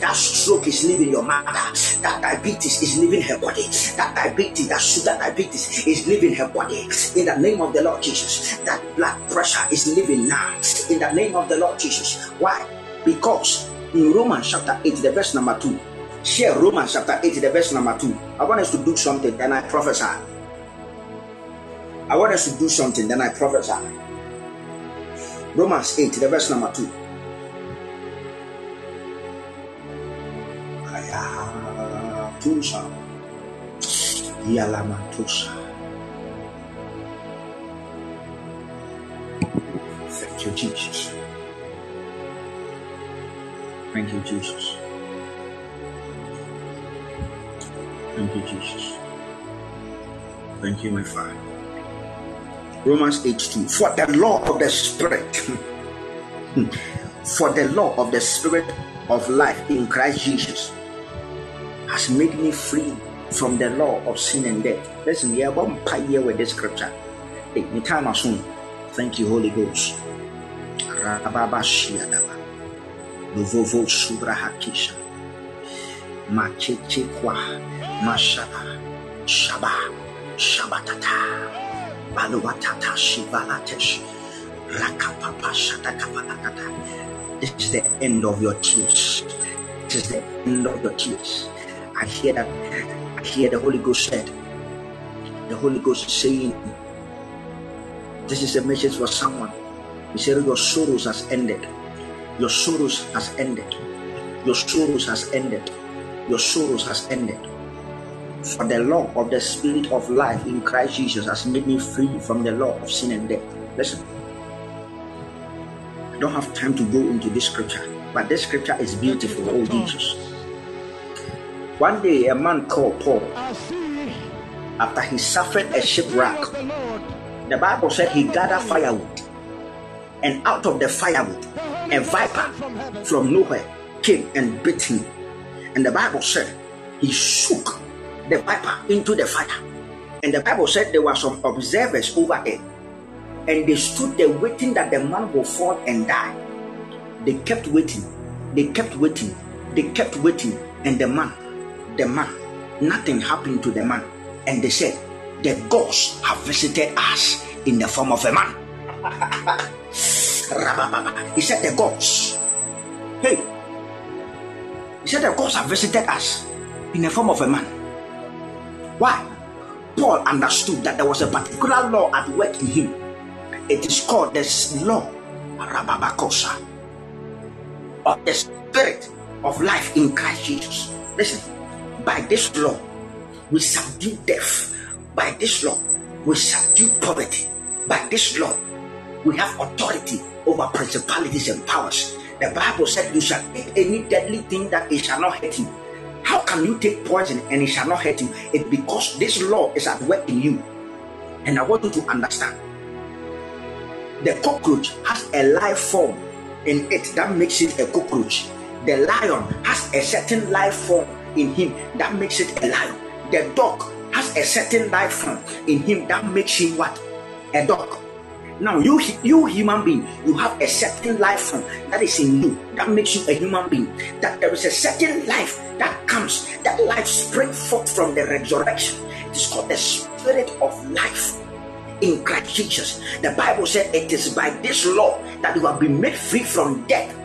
That stroke is leaving your mother. That diabetes is leaving her body. That diabetes, that sugar diabetes is leaving her body. In the name of the Lord Jesus, that blood pressure is leaving now. In the name of the Lord Jesus. Why? Because in Romans chapter 8, the verse number 2. Share Romans chapter 8, the verse number 2. I want us to do something, then I prophesy. I want us to do something, then I prophesy. Romans 8, the verse number 2. Tusha. Yalamantusha. Thank you, Jesus. Thank you, Jesus. Thank you, Jesus. Thank you, my Father. Romans 8 2. For the law of the Spirit, for the law of the Spirit of life in Christ Jesus has made me free from the law of sin and death. Listen, we are one here with this scripture. Hey. Thank you, Holy Ghost. Rababashiadaba. Luvovo Subrahakisha. Machechekwa. Mashaba. Shaba. Shabatata. Baluatata Shivalatesh. Rakapapa Shatakapalakata. This is the end of your tears. This is the end of your tears. I hear that. I hear the Holy Ghost said. The Holy Ghost is saying, This is a message for someone. He said, Your sorrows has ended. Your sorrows has ended. Your sorrows has ended. Your sorrows has ended. For the law of the Spirit of life in Christ Jesus has made me free from the law of sin and death. Listen, I don't have time to go into this scripture, but this scripture is beautiful. Oh, Jesus. One day, a man called Paul, after he suffered a shipwreck, the Bible said he gathered firewood, and out of the firewood, a viper from nowhere came and bit him. And the Bible said he shook the viper into the fire. And the Bible said there were some observers over there, and they stood there waiting that the man will fall and die. They kept waiting, they kept waiting, they kept waiting, and the man the man. Nothing happened to the man. And they said, The ghosts have visited us in the form of a man. he said, The gods. Hey. He said, The gods have visited us in the form of a man. Why? Paul understood that there was a particular law at work in him. It is called the law Rababakosa of the spirit of life in Christ Jesus. Listen, by this law, we subdue death. By this law, we subdue poverty. By this law, we have authority over principalities and powers. The Bible said, You shall eat any deadly thing that it shall not hurt you. How can you take poison and it shall not hurt you? It's because this law is at work in you. And I want you to understand the cockroach has a life form in it that makes it a cockroach. The lion has a certain life form in him that makes it a lion. The dog has a certain life form in him that makes him what? A dog. Now you you human being, you have a certain life form that is in you that makes you a human being. That there is a certain life that comes, that life springs forth from the resurrection. It's called the spirit of life in Christ Jesus. The Bible said it is by this law that you have been made free from death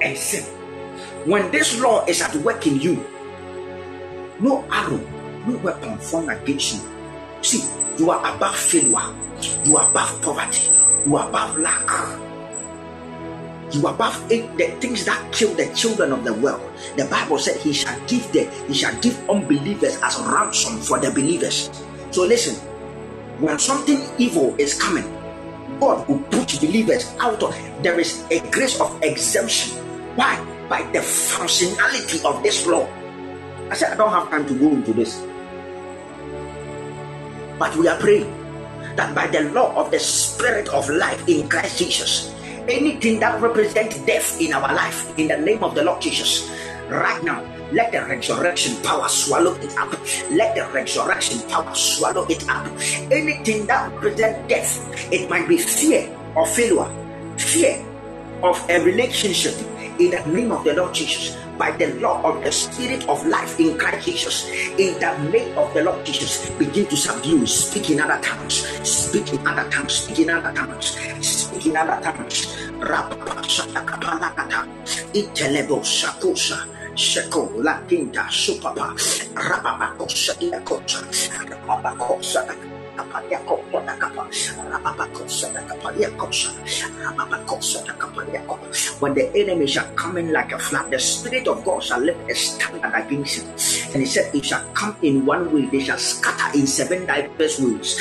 and sin. When this law is at work in you, no arrow, no weapon formed against you. See, you are above failure, you are above poverty, you are above lack. You are above it, the things that kill the children of the world. The Bible said he shall give them, he shall give unbelievers as ransom for the believers. So listen, when something evil is coming, God will put believers out of there is a grace of exemption. Why? by the functionality of this law. I said, I don't have time to go into this. But we are praying that by the law of the spirit of life in Christ Jesus, anything that represents death in our life, in the name of the Lord Jesus, right now, let the resurrection power swallow it up. Let the resurrection power swallow it up. Anything that represents death, it might be fear or failure, fear of a relationship, in the name of the Lord Jesus, by the law of the spirit of life in Christ Jesus. In the name of the Lord Jesus, begin to subdue, speak in other tongues, speak in other tongues, speak in other tongues, speak in other tongues. Itelebo shakusha. Sheko la quinta when the enemy shall come in like a flood, the Spirit of God shall lift a standard against him. And he said, It shall come in one way, they shall scatter in seven diverse ways.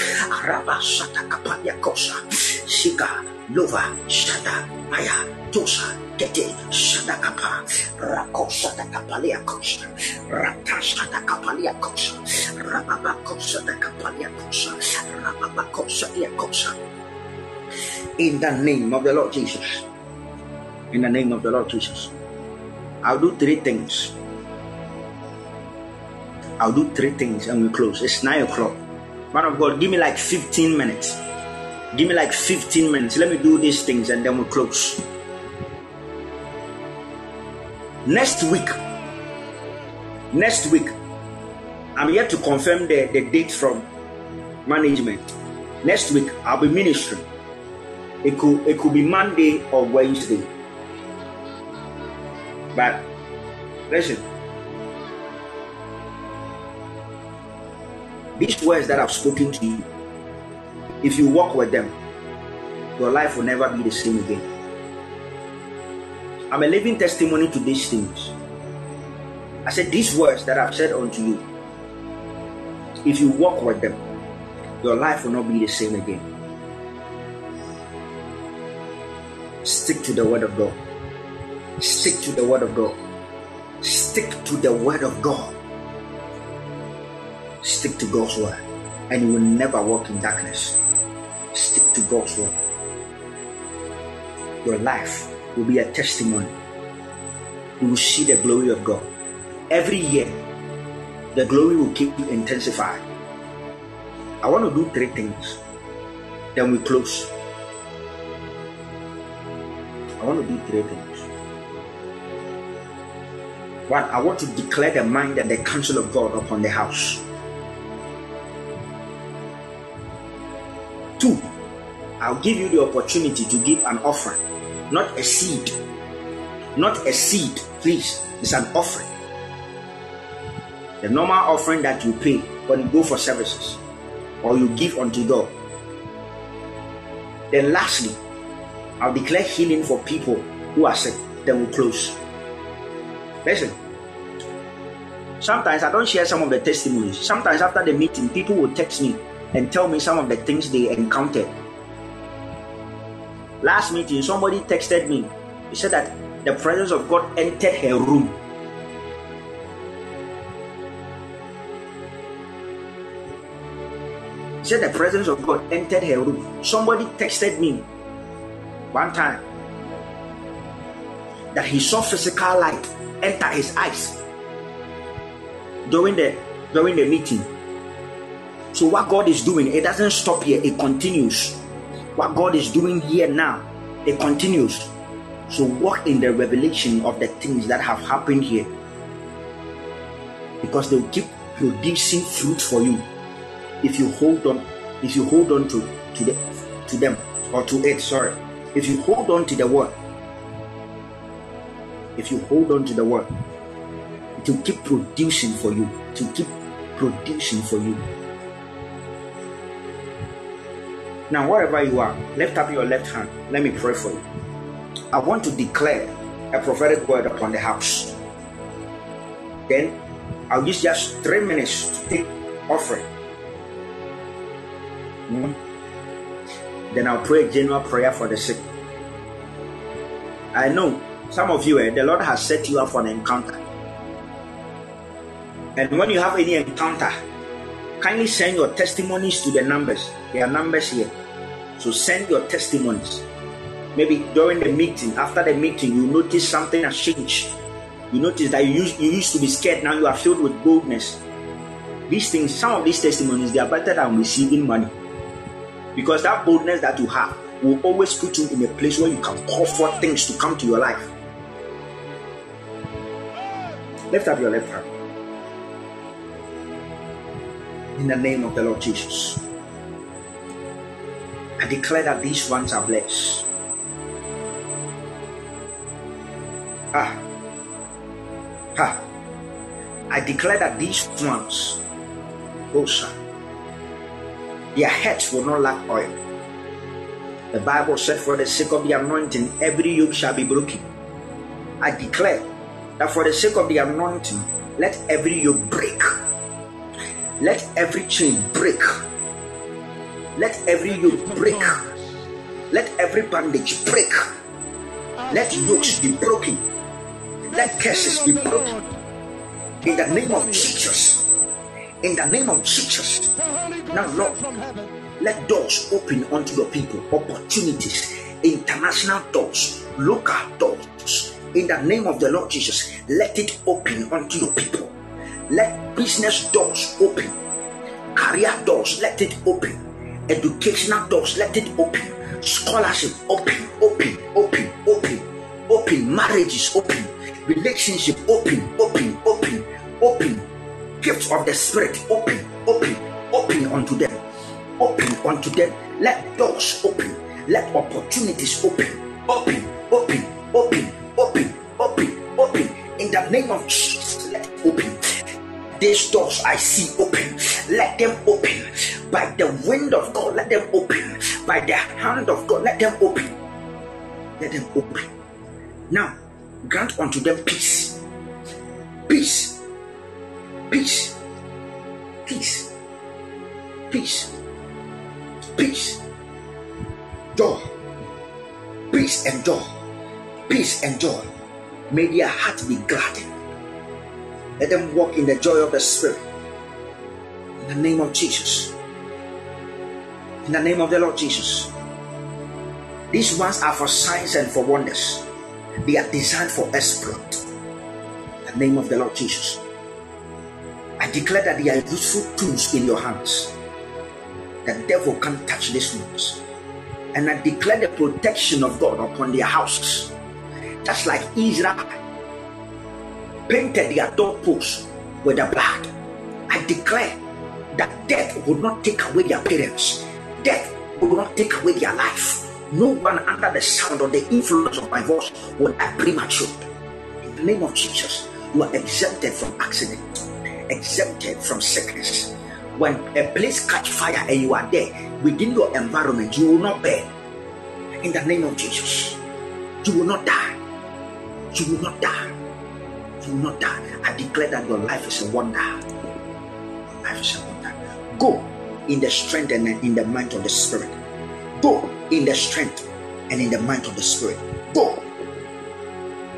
Lova, Shada, Maya, Tosa, Kete, Shadakapa, Rako Shadakapalia Kosa, Rata Shadakapalia Kosa, Rababako Shadakapalia Kosa, Rababako Shadia Kosa. In the name of the Lord Jesus. In the name of the Lord Jesus. I'll do three things. I'll do three things and we close. It's nine o'clock. Man of God, give me like 15 minutes. Give me like 15 minutes. Let me do these things and then we'll close. Next week, next week, I'm yet to confirm the, the date from management. Next week, I'll be ministering. It could it could be Monday or Wednesday. But listen, these words that I've spoken to you, if you walk with them, your life will never be the same again. I'm a living testimony to these things. I said, These words that I've said unto you, if you walk with them, your life will not be the same again. Stick to the word of God. Stick to the word of God. Stick to the word of God. Stick to God's word, and you will never walk in darkness. Stick to God's word. Your life will be a testimony. You will see the glory of God. Every year, the glory will keep intensified. I want to do three things. Then we close. I want to do three things. One, I want to declare the mind and the counsel of God upon the house. Two, I'll give you the opportunity to give an offering, not a seed. Not a seed, please. It's an offering. The normal offering that you pay when you go for services or you give unto God. Then, lastly, I'll declare healing for people who are sick. Then we'll close. Listen, sometimes I don't share some of the testimonies. Sometimes after the meeting, people will text me and tell me some of the things they encountered. Last meeting, somebody texted me. He said that the presence of God entered her room. He said the presence of God entered her room. Somebody texted me one time that he saw physical light enter his eyes during the during the meeting. So what God is doing, it doesn't stop here, it continues. What God is doing here now, it continues. So walk in the revelation of the things that have happened here. Because they will keep producing fruit for you if you hold on, if you hold on to, to the to them or to it, sorry. If you hold on to the word, if you hold on to the word, it will keep producing for you, to keep producing for you. Now, wherever you are, lift up your left hand. Let me pray for you. I want to declare a prophetic word upon the house. Then I'll use just three minutes to take offering. Mm. Then I'll pray a general prayer for the sick. I know some of you, eh, the Lord has set you up for an encounter. And when you have any encounter, kindly send your testimonies to the numbers. There are numbers here. So send your testimonies. Maybe during the meeting, after the meeting, you notice something has changed. You notice that you used, you used to be scared, now you are filled with boldness. These things, some of these testimonies, they are better than receiving money. Because that boldness that you have will always put you in a place where you can call for things to come to your life. Lift up your left hand. In the name of the Lord Jesus. I declare that these ones are blessed. Ah. Ah. I declare that these ones, oh sir, their heads will not lack oil. The Bible said, For the sake of the anointing, every yoke shall be broken. I declare that for the sake of the anointing, let every yoke break. Let every chain break. Let every yoke break. Let every bandage break. Let yokes be broken. Let curses be broken. In the name of Jesus. In the name of Jesus. Now, Lord, let doors open unto your people, opportunities, international doors, local doors. In the name of the Lord Jesus, let it open unto your people. Let business doors open, career doors, let it open, educational doors, let it open, scholarship open, open, open, open, open, marriages open, relationship open, open, open, open, gifts of the spirit open, open, open unto them, open unto them. Let doors open, let opportunities open, open, open, open, open, open, open. In the name of Jesus, let open. These doors I see open, let them open. By the wind of God, let them open. By the hand of God, let them open. Let them open. Now, grant unto them peace. Peace. Peace. Peace. Peace. Peace. Joy. Peace and joy. Peace and joy. May their heart be gladdened. Let them walk in the joy of the Spirit. In the name of Jesus. In the name of the Lord Jesus. These ones are for signs and for wonders. They are designed for exploit. In the name of the Lord Jesus. I declare that they are useful tools in your hands. The devil can't touch these ones. And I declare the protection of God upon their houses. Just like Israel painted their doorposts with the blood. I declare that death will not take away their parents. Death will not take away their life. No one under the sound or the influence of my voice will die premature. In the name of Jesus, you are exempted from accident, exempted from sickness. When a place catch fire and you are there within your environment, you will not burn. In the name of Jesus, you will not die. You will not die. You will not die. I declare that your life is a wonder. Your life is a wonder. Go in the strength and in the might of the Spirit. Go in the strength and in the might of the Spirit. Go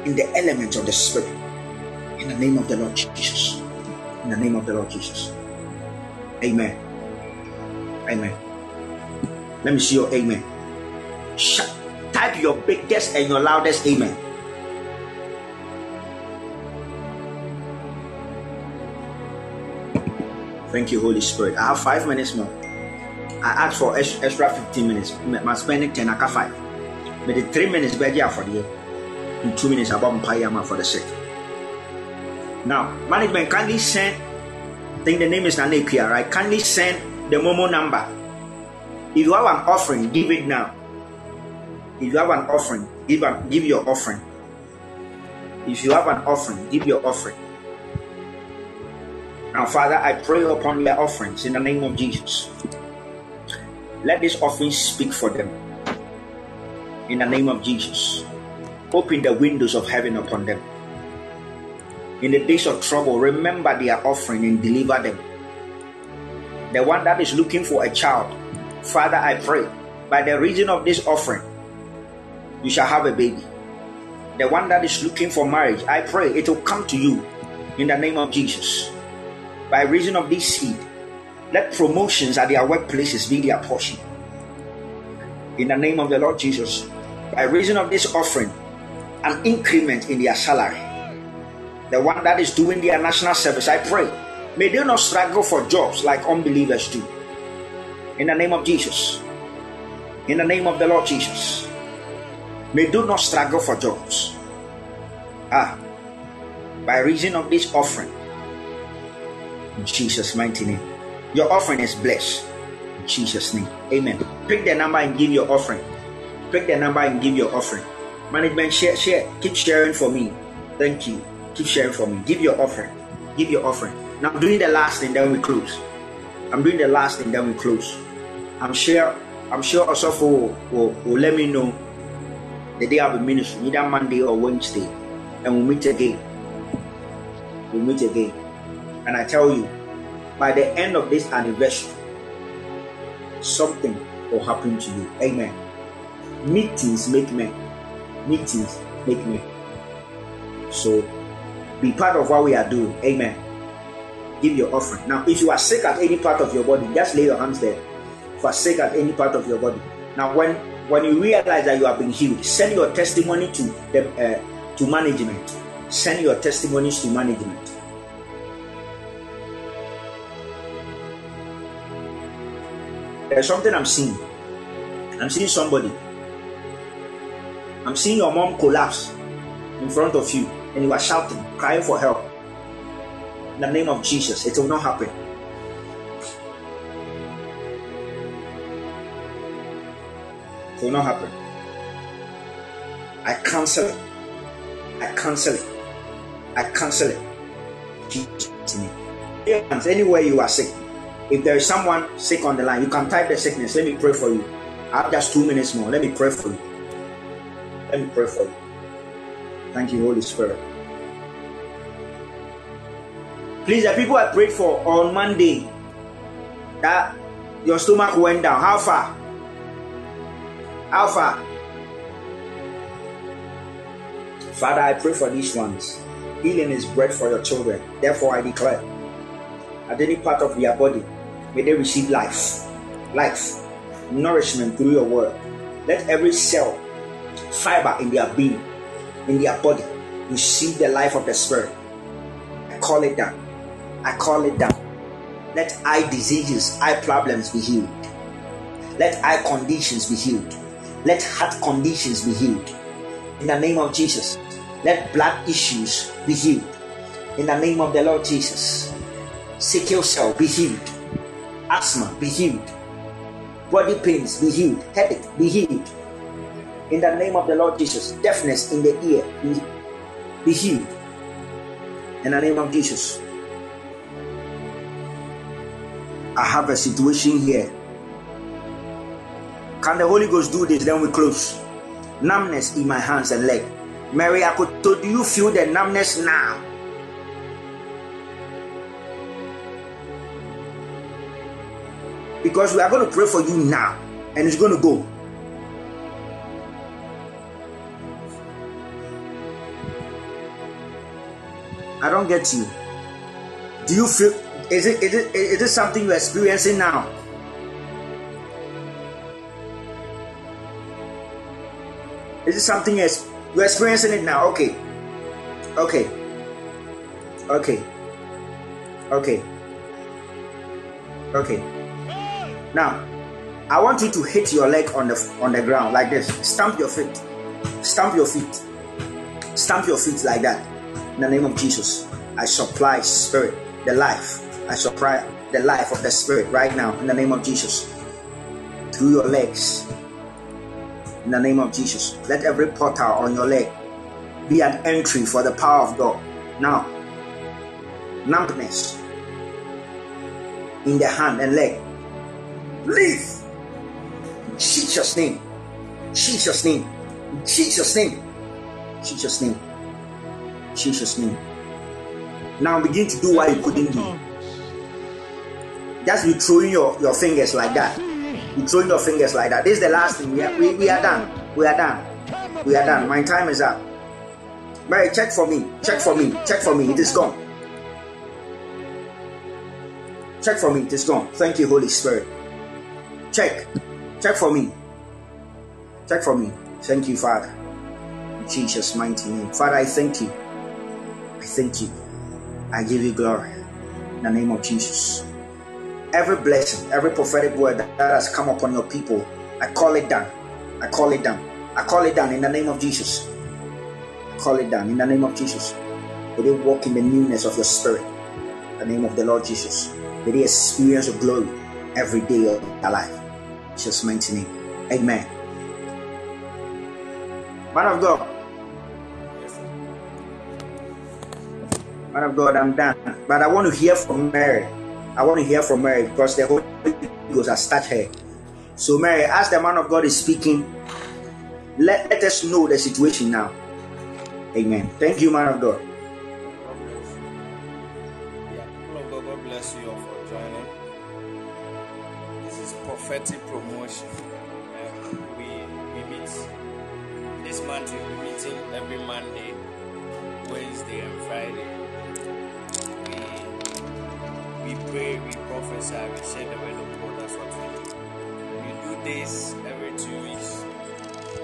in the elements of the Spirit. In the name of the Lord Jesus. In the name of the Lord Jesus. Amen. Amen. Let me see your amen. Type your biggest and your loudest amen. Thank you, Holy Spirit. I have five minutes more. I asked for extra 15 minutes. My spending 10, I got five. But the three minutes, bed for the In two minutes, I about Mpayama for the sick. Now, management kindly send, I think the name is Nanekia, right? Kindly send the Momo number. If you have an offering, give it now. If you have an offering, give, give your offering. If you have an offering, give your offering. Now, Father, I pray upon their offerings in the name of Jesus. Let this offering speak for them. In the name of Jesus. Open the windows of heaven upon them. In the days of trouble, remember their offering and deliver them. The one that is looking for a child, Father, I pray, by the reason of this offering, you shall have a baby. The one that is looking for marriage, I pray it will come to you in the name of Jesus by reason of this seed, let promotions at their workplaces be their portion. In the name of the Lord Jesus, by reason of this offering, an increment in their salary. The one that is doing their national service, I pray, may they not struggle for jobs like unbelievers do. In the name of Jesus, in the name of the Lord Jesus, may do not struggle for jobs. Ah, by reason of this offering. In Jesus' mighty name. Your offering is blessed. In Jesus' name. Amen. Pick the number and give your offering. Pick the number and give your offering. Management, share, share. Keep sharing for me. Thank you. Keep sharing for me. Give your offering. Give your offering. Now I'm doing the last thing, then we close. I'm doing the last thing, then we close. I'm sure I'm sure also will, will, will let me know the day of the ministry, either Monday or Wednesday, and we'll meet again. We'll meet again. And I tell you, by the end of this anniversary, something will happen to you. Amen. Meetings make men. Meetings make men. So be part of what we are doing. Amen. Give your offering. Now, if you are sick at any part of your body, just lay your hands there. If you are sick at any part of your body. Now, when when you realize that you have been healed, send your testimony to uh, to management. Send your testimonies to management. There's something I'm seeing. I'm seeing somebody. I'm seeing your mom collapse in front of you and you are shouting, crying for help. In the name of Jesus, it will not happen. It will not happen. I cancel it. I cancel it. I cancel it. Jesus' name. Anywhere you are sick, if there is someone sick on the line, you can type the sickness. Let me pray for you. I have just two minutes more. Let me pray for you. Let me pray for you. Thank you, Holy Spirit. Please, the people I prayed for on Monday that your stomach went down. How far? How far? Father, I pray for these ones. Healing is bread for your children. Therefore, I declare at any part of their body, may they receive life, life, nourishment through your word. Let every cell, fiber in their being in their body receive the life of the Spirit. I call it down. I call it down. Let eye diseases, eye problems be healed. Let eye conditions be healed. Let heart conditions be healed. In the name of Jesus. Let blood issues be healed. In the name of the Lord Jesus. Sickle cell be healed. Asthma be healed. Body pains be healed. Headache be healed in the name of the Lord Jesus. Deafness in the ear be, be healed in the name of Jesus. I have a situation here. Can the Holy Ghost do this? Then we close. Numbness in my hands and leg. Mary I could do you feel the numbness now? Because we are going to pray for you now, and it's going to go. I don't get you. Do you feel is it is it is it something you're experiencing now? Is it something else? you're experiencing it now? Okay. Okay. Okay. Okay. Okay. Now, I want you to hit your leg on the on the ground like this. Stamp your feet. Stamp your feet. Stamp your feet like that. In the name of Jesus, I supply spirit, the life. I supply the life of the spirit right now in the name of Jesus. Through your legs. In the name of Jesus. Let every portal on your leg be an entry for the power of God. Now, numbness in the hand and leg. Leave. Jesus' name. Jesus' name. Jesus' name. Jesus' name. Jesus' name. Now begin to do what you couldn't do. Just be throwing your, your fingers like that. You throwing your fingers like that. This is the last thing. We are, we, we are done. We are done. We are done. My time is up. Mary, check for me. Check for me. Check for me. It is gone. Check for me. It is gone. Thank you, Holy Spirit. Check. Check for me. Check for me. Thank you, Father. In Jesus' mighty name. Father, I thank you. I thank you. I give you glory. In the name of Jesus. Every blessing, every prophetic word that has come upon your people, I call it down. I call it down. I call it down in the name of Jesus. I call it down in the name of Jesus. May they walk in the newness of your spirit. In the name of the Lord Jesus. May they experience your glory every day of their life. Jesus' mighty name. Amen. Man of God. Man of God, I'm done. But I want to hear from Mary. I want to hear from Mary because the Holy Ghost has touched her. So, Mary, as the man of God is speaking, let, let us know the situation now. Amen. Thank you, man of God. Yeah, people of God, God bless you for joining. This is prophetic promotion. Um, we we meet this month. We'll be meeting every Monday, Wednesday, and Friday. We we pray, we prophesy, we share the word of God. That's what we do. We do this every two weeks,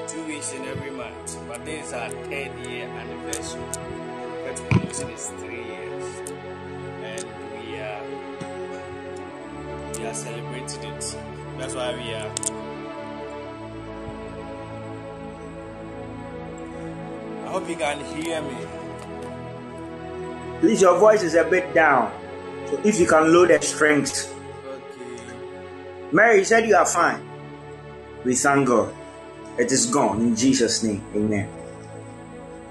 two weeks in every month. But this is our third year anniversary. Prophetic promotion is three years and we are we are celebrating it. That's why we are. Uh, I hope you can hear me. Please, your voice is a bit down. So if you can load the strength. Okay. Mary said you are fine. We thank God. It is gone in Jesus' name. Amen.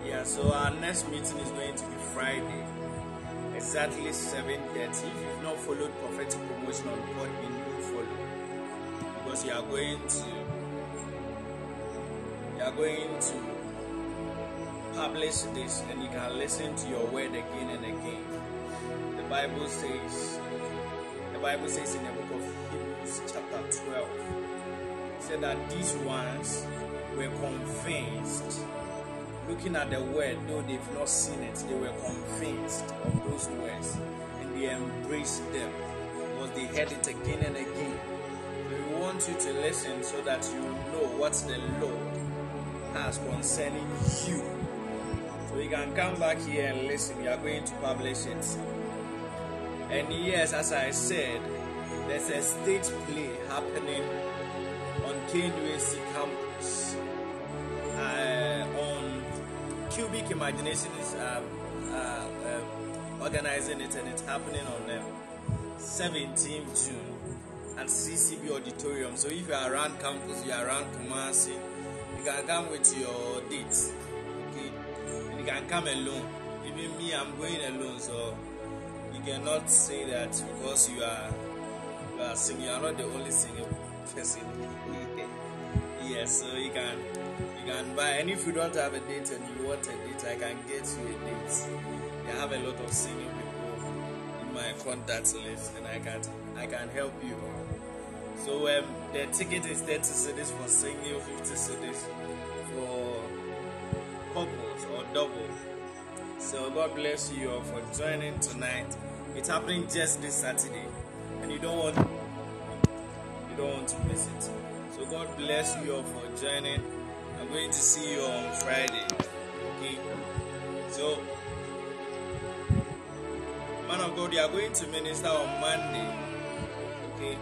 Yeah. So our next meeting is going to be Friday, exactly 7:30. If you've not followed prophetic promotion on follow because you are going to you are going to publish this and you can listen to your word again and again. The Bible says, the Bible says in the book of Hebrews, chapter 12, it said that these ones were convinced, looking at the word, though they've not seen it, they were convinced of those words and they embraced them because they heard it again and again. Want you to listen so that you know what the Lord has concerning you. So you can come back here and listen. We are going to publish it. And yes, as I said, there's a stage play happening on KNUST campus. Uh, on Cubic Imagination is um, uh, organizing it and it's happening on um, 17th June at CCB Auditorium. So if you are around campus, you are around Kumasi, you can come with your dates. Okay, you can come alone. Even me, I'm going alone, so you cannot say that because you are you are singing. You are not the only singing person. yes, so you can you can buy. And if you don't have a date and you want a date, I can get you a date. I have a lot of singing people in my contact list, and I can I can help you. So um, the ticket is 30 cedis for single, 50 cedis for couples or double. So God bless you all for joining tonight. It's happening just this Saturday, and you don't want you don't want to miss it. So God bless you all for joining. I'm going to see you on Friday. Okay. So man of God, you are going to minister on Monday. Okay.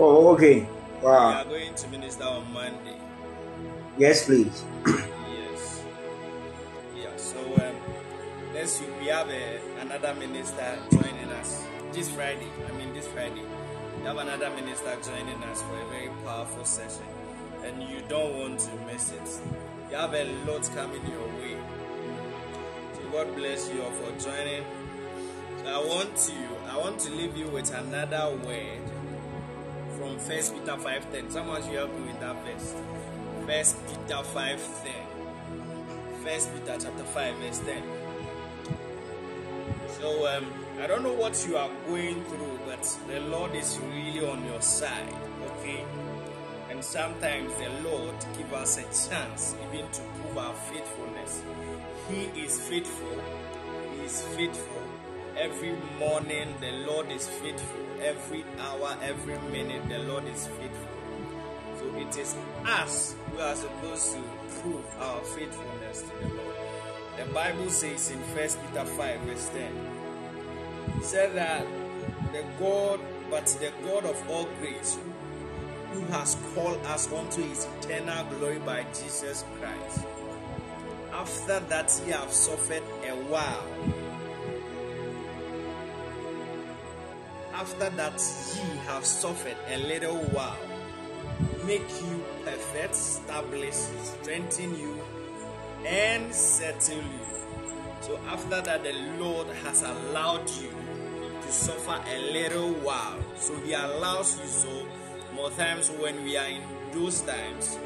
Oh, okay. Wow. We are going to minister on Monday. Yes, please. Yes. Yeah. So um, next week we have a, another minister joining us this Friday. I mean this Friday. We have another minister joining us for a very powerful session, and you don't want to miss it. You have a lot coming your way. So God bless you all for joining. I want you, I want to leave you with another word First Peter five ten. Someone should help me with that verse. First Peter five ten. First Peter chapter 5 verse 10. So um, I don't know what you are going through, but the Lord is really on your side, okay? And sometimes the Lord give us a chance even to prove our faithfulness. He is faithful. He is faithful. Every morning the Lord is faithful. Every hour, every minute the Lord is faithful. So it is us who are supposed to prove our faithfulness to the Lord. The Bible says in 1 Peter 5, verse 10, it said that the God, but the God of all grace, who has called us unto his eternal glory by Jesus Christ, after that ye have suffered a while, after that ye have suffered a little while, make you perfect, establish, strengthen you, and settle you. So after that, the Lord has allowed you to suffer a little while. So He allows you so more times when we are in those times,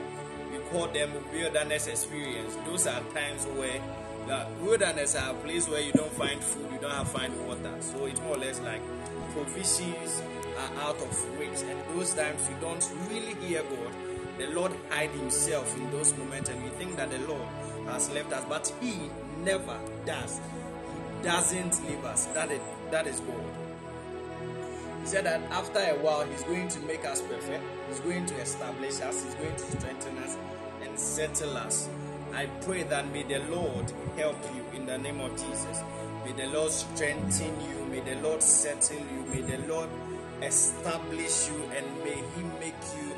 we call them wilderness experience. Those are times where the wilderness are a place where you don't find food, you don't have find water. So it's more or less like provisions are out of reach, and those times you don't really hear God. The Lord hide Himself in those moments, and we think that the Lord has left us, but He never does. He doesn't leave us. That is, that is God. He said that after a while, He's going to make us perfect, He's going to establish us, He's going to strengthen us, and settle us. I pray that may the Lord help you in the name of Jesus. May the Lord strengthen you, may the Lord settle you, may the Lord establish you, and may He make you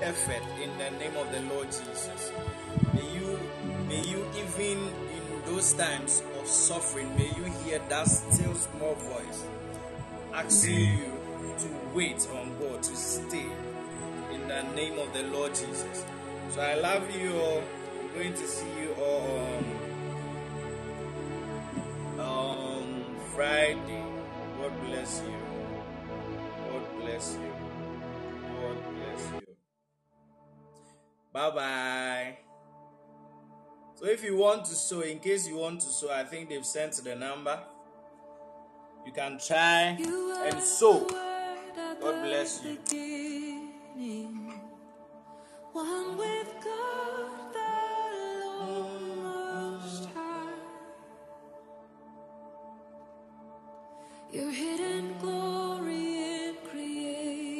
perfect in the name of the Lord Jesus. May you, may you even in those times of suffering, may you hear that still small voice asking you to wait on God, to stay in the name of the Lord Jesus. So I love you all. I'm going to see you all on um, Friday. God bless you. God bless you. God bless you. Bye bye. So if you want to sow, in case you want to sow, I think they've sent the number. You can try and sow. God bless you. One with God. Your hidden glory.